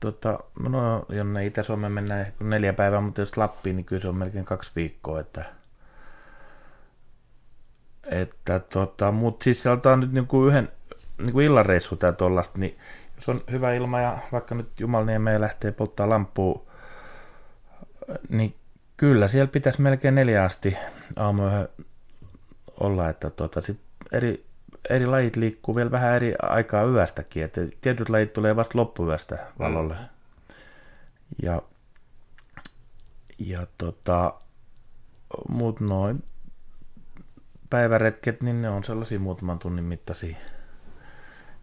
tota, no jonne Itä-Suomeen mennään ehkä neljä päivää, mutta jos Lappiin, niin kyllä se on melkein kaksi viikkoa, että että tota, mutta siis se on nyt niinku yhden niinku illanreissu tai tollasta, niin jos on hyvä ilma ja vaikka nyt Jumalniemeen lähtee polttaa lampua, niin kyllä siellä pitäisi melkein neljä asti aamuyöhön olla, että tota, sit eri, eri lajit liikkuu vielä vähän eri aikaa yöstäkin, että tietyt lajit tulee vasta loppuyöstä valolle. Mm. Ja, ja tota, muut noin päiväretket, niin ne on sellaisia muutaman tunnin mittaisia.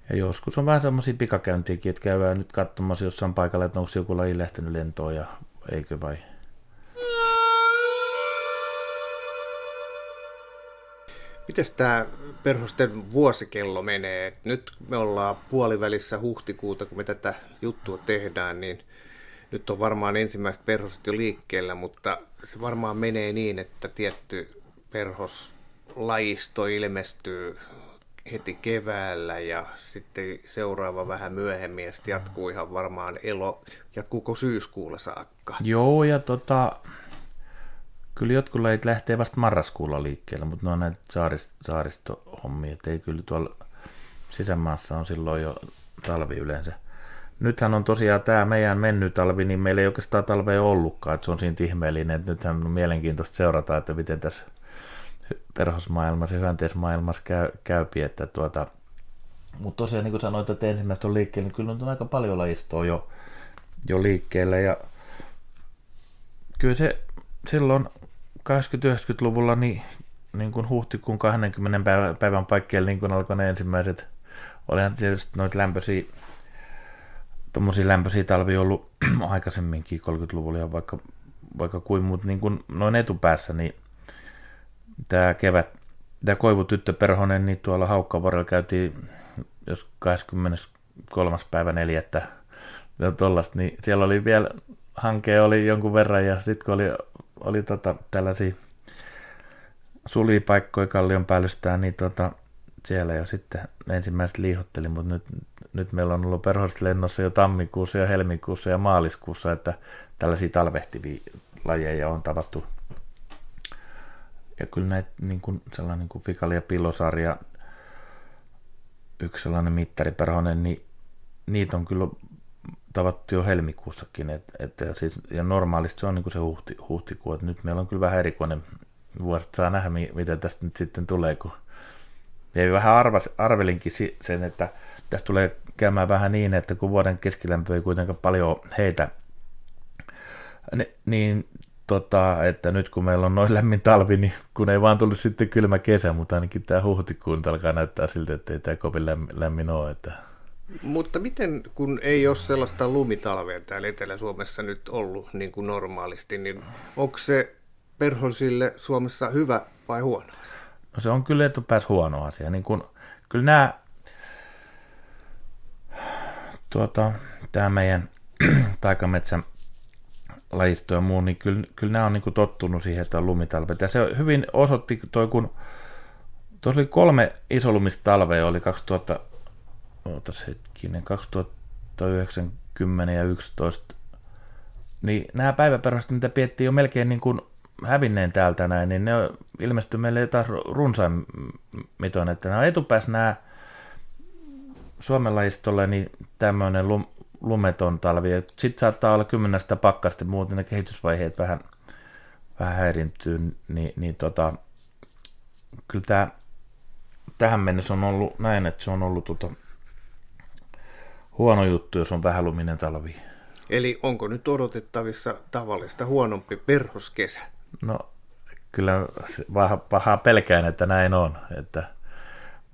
Ja joskus on vähän semmoisia pikakäyntiäkin, että käydään nyt katsomassa jossain paikalla, että onko joku laji lähtenyt lentoon ja eikö vai. Miten tämä perhosten vuosikello menee? Et nyt me ollaan puolivälissä huhtikuuta, kun me tätä juttua tehdään, niin nyt on varmaan ensimmäiset perhoset jo liikkeellä, mutta se varmaan menee niin, että tietty perhos lajisto ilmestyy heti keväällä ja sitten seuraava vähän myöhemmin ja sitten jatkuu ihan varmaan elo, jatkuuko syyskuulla saakka? Joo ja tota, kyllä jotkut lajit lähtee vasta marraskuulla liikkeelle, mutta ne on näitä saarist, saaristohommia, että ei kyllä tuolla sisämaassa on silloin jo talvi yleensä. Nythän on tosiaan tämä meidän mennyt talvi, niin meillä ei oikeastaan talvea ollutkaan, että se on siinä ihmeellinen, että nythän on mielenkiintoista seurata, että miten tässä perhosmaailmassa ja hyönteismaailmassa käy, käypi, että tuota, mutta tosiaan niin kuin sanoit, että ensimmäistä on liikkeellä, niin kyllä on aika paljon lajistoa jo, jo liikkeellä ja kyllä se silloin 80-90-luvulla niin, niin kuin huhtikuun 20 päivän, päivän paikkeilla niin kuin alkoi ne ensimmäiset, olihan tietysti noita lämpöisiä lämpöisiä talvia ollut aikaisemminkin 30-luvulla ja vaikka, vaikka kuin, mutta niin kuin noin etupäässä, niin tämä kevät, tämä koivutyttö Perhonen, niin tuolla Haukkavuorella käytiin jos 23. päivä 4. ja tollasta, niin siellä oli vielä, hanke oli jonkun verran ja sitten kun oli, oli tota, tällaisia sulipaikkoja kallion päällystään, niin tota, siellä jo sitten ensimmäiset liihotteli, mutta nyt, nyt meillä on ollut perhosta lennossa jo tammikuussa ja helmikuussa ja maaliskuussa, että tällaisia talvehtivia lajeja on tavattu. Ja kyllä näitä niin kuin, sellainen niin kuin Fikali ja Pillosarja, yksi sellainen mittariperhonen, niin niitä on kyllä tavattu jo helmikuussakin. Et, et, ja, siis, ja normaalisti se on niin se huhti, huhtikuu, että nyt meillä on kyllä vähän erikoinen vuosi, saa nähdä, miten tästä nyt sitten tulee, kun ja vähän arvas, arvelinkin sen, että tästä tulee käymään vähän niin, että kun vuoden keskilämpö ei kuitenkaan paljon heitä, niin tota, että nyt kun meillä on noin lämmin talvi, niin kun ei vaan tullut sitten kylmä kesä, mutta ainakin tämä huhtikuun alkaa näyttää siltä, että ei tämä kovin lämmin, lämmin ole. Että... Mutta miten, kun ei ole sellaista lumitalvea täällä Etelä-Suomessa nyt ollut niin kuin normaalisti, niin onko se perhosille Suomessa hyvä vai huono asia? No se on kyllä etupääs huono asia. Niin kun, kyllä nämä, tuota, tämä meidän taikametsän lajisto ja muu, niin kyllä, kyllä nämä on niin tottunut siihen, että on lumitalvet. Ja se hyvin osoitti toi, kun tuossa oli kolme isolumistalvea, oli 2000, ootas hetkinen, 2090 ja 11, niin nämä päiväperäiset, mitä piettiin jo melkein niin kuin hävinneen täältä näin, niin ne ilmestyi meille taas runsain mitoin, että nämä etupäässä nämä Suomen lajistolle niin tämmöinen lum, lumeton talvi. Sitten saattaa olla kymmenestä pakkasta, muuten ne kehitysvaiheet vähän, vähän häirintyy, niin, niin tota, kyllä tämä tähän mennessä on ollut näin, että se on ollut tota, huono juttu, jos on vähän luminen talvi. Eli onko nyt odotettavissa tavallista huonompi perhoskesä? No kyllä paha, paha pelkään, että näin on. Että,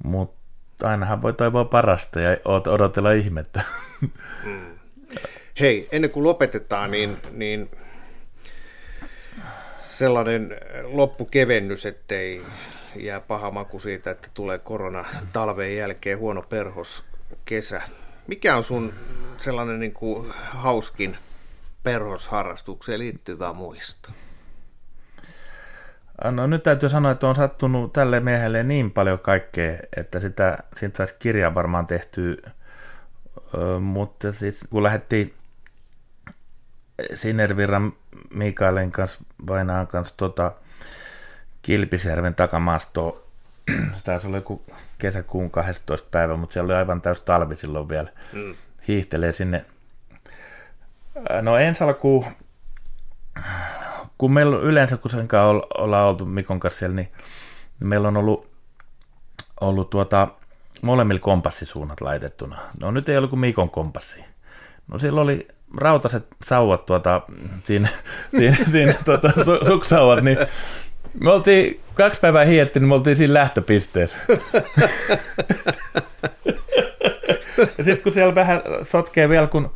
mutta ainahan voi toivoa parasta ja odotella ihmettä. Mm. Hei, ennen kuin lopetetaan, niin, niin sellainen loppukevennys, ettei jää paha maku siitä, että tulee korona talven jälkeen huono perhos kesä. Mikä on sun sellainen niin kuin hauskin perhosharrastukseen liittyvä muisto? No nyt täytyy sanoa, että on sattunut tälle miehelle niin paljon kaikkea, että sitä, siitä saisi kirja varmaan tehtyä. mutta siis kun lähdettiin Sinervirran Mikaelin kanssa, Vainaan kanssa tota, Kilpisjärven takamaastoon, se taisi olla joku kesäkuun 12. päivä, mutta siellä oli aivan täys talvi silloin vielä. Mm. Hiihtelee sinne. No ensi alkuun kun meillä on yleensä, kun sen kanssa ollaan oltu Mikon kanssa siellä, niin meillä on ollut, ollut tuota, molemmilla kompassisuunnat laitettuna. No nyt ei ollut kuin Mikon kompassi. No silloin oli rautaset sauvat tuota, siinä, siinä, siinä tuota, su, suksauvat, niin me oltiin kaksi päivää hietti, niin me oltiin siinä lähtöpisteessä. ja sitten kun siellä vähän sotkee vielä, kun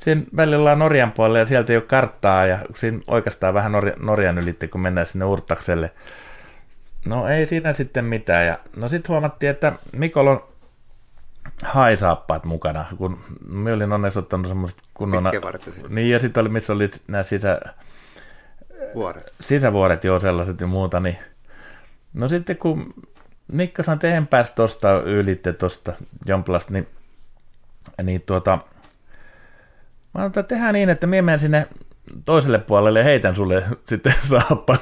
siinä välillä ollaan Norjan puolella ja sieltä ei ole karttaa ja siinä oikeastaan vähän Norja, Norjan ylitti, kun mennään sinne Urtakselle. No ei siinä sitten mitään. Ja, no sitten huomattiin, että Mikol on haisaappaat mukana, kun me olin onneksi ottanut semmoiset kunnon... Niin, ja sitten oli, missä oli nämä sisä... Vuoret. Sisävuoret, joo, sellaiset ja muuta, niin... No sitten kun Mikko sanoi, että en päästä tuosta ylitte tuosta Jomplasta, niin, niin tuota, Mä sanoin, että tehdään niin, että minä menen sinne toiselle puolelle ja heitän sulle sitten saappan.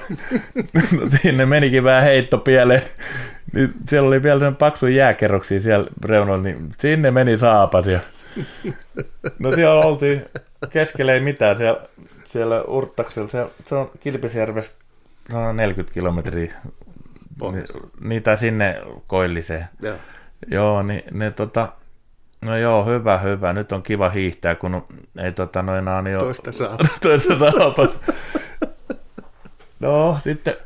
no, sinne menikin vähän heitto pieleen. Niin siellä oli vielä sen paksu jääkerroksia siellä reunoilla, niin sinne meni saapas. Ja... No siellä oltiin keskellä ei mitään siellä, siellä Urttaksella. Se, se on Kilpisjärvestä noin 40 kilometriä. Niitä sinne koilliseen. Joo. Joo, niin ne tota, No joo, hyvä, hyvä. Nyt on kiva hiihtää, kun ei tota noin enää niin Toista saa. Toista saa. no, sitten...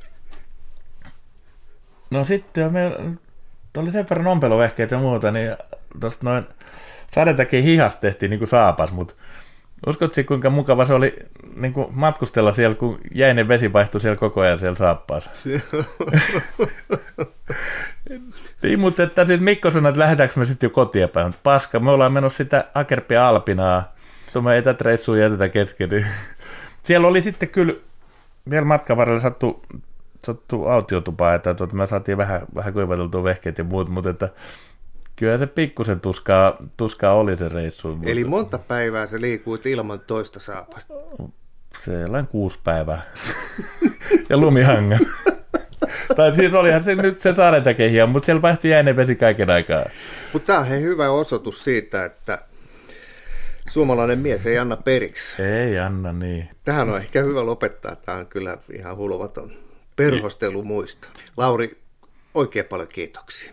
No sitten me oli sen verran ompeluvehkeitä ja muuta, niin tuosta noin sadetäkin hihasta tehtiin niin kuin saapas, mutta uskotko kuinka mukava se oli niin kuin matkustella siellä, kun jäinen vesi vaihtui siellä koko ajan siellä saappaassa. niin, mutta että siis Mikko sanoi, että lähdetäänkö me sitten jo kotia päin. Paska, me ollaan menossa sitä Akerpia Alpinaa. Sitten me ei tätä reissua jätetä kesken. Niin. Siellä oli sitten kyllä vielä matkan varrella sattu, sattu autiotupaa, että tuota, me saatiin vähän, vähän kuivateltua vehkeet ja muut, mutta että Kyllä se pikkusen tuskaa, tuskaa oli se reissu. Mutta... Eli monta päivää se liikuit ilman toista saapasta? Sellainen kuusi päivää. ja lumihangan. tai siis olihan se nyt se saarentakehiä, mutta siellä vaihtui jäinen vesi kaiken aikaa. Mutta tämä on he hyvä osoitus siitä, että suomalainen mies ei anna periksi. Ei anna, niin. Tähän on ehkä hyvä lopettaa. Tämä on kyllä ihan hulvaton perhostelu muista. Lauri, oikein paljon kiitoksia.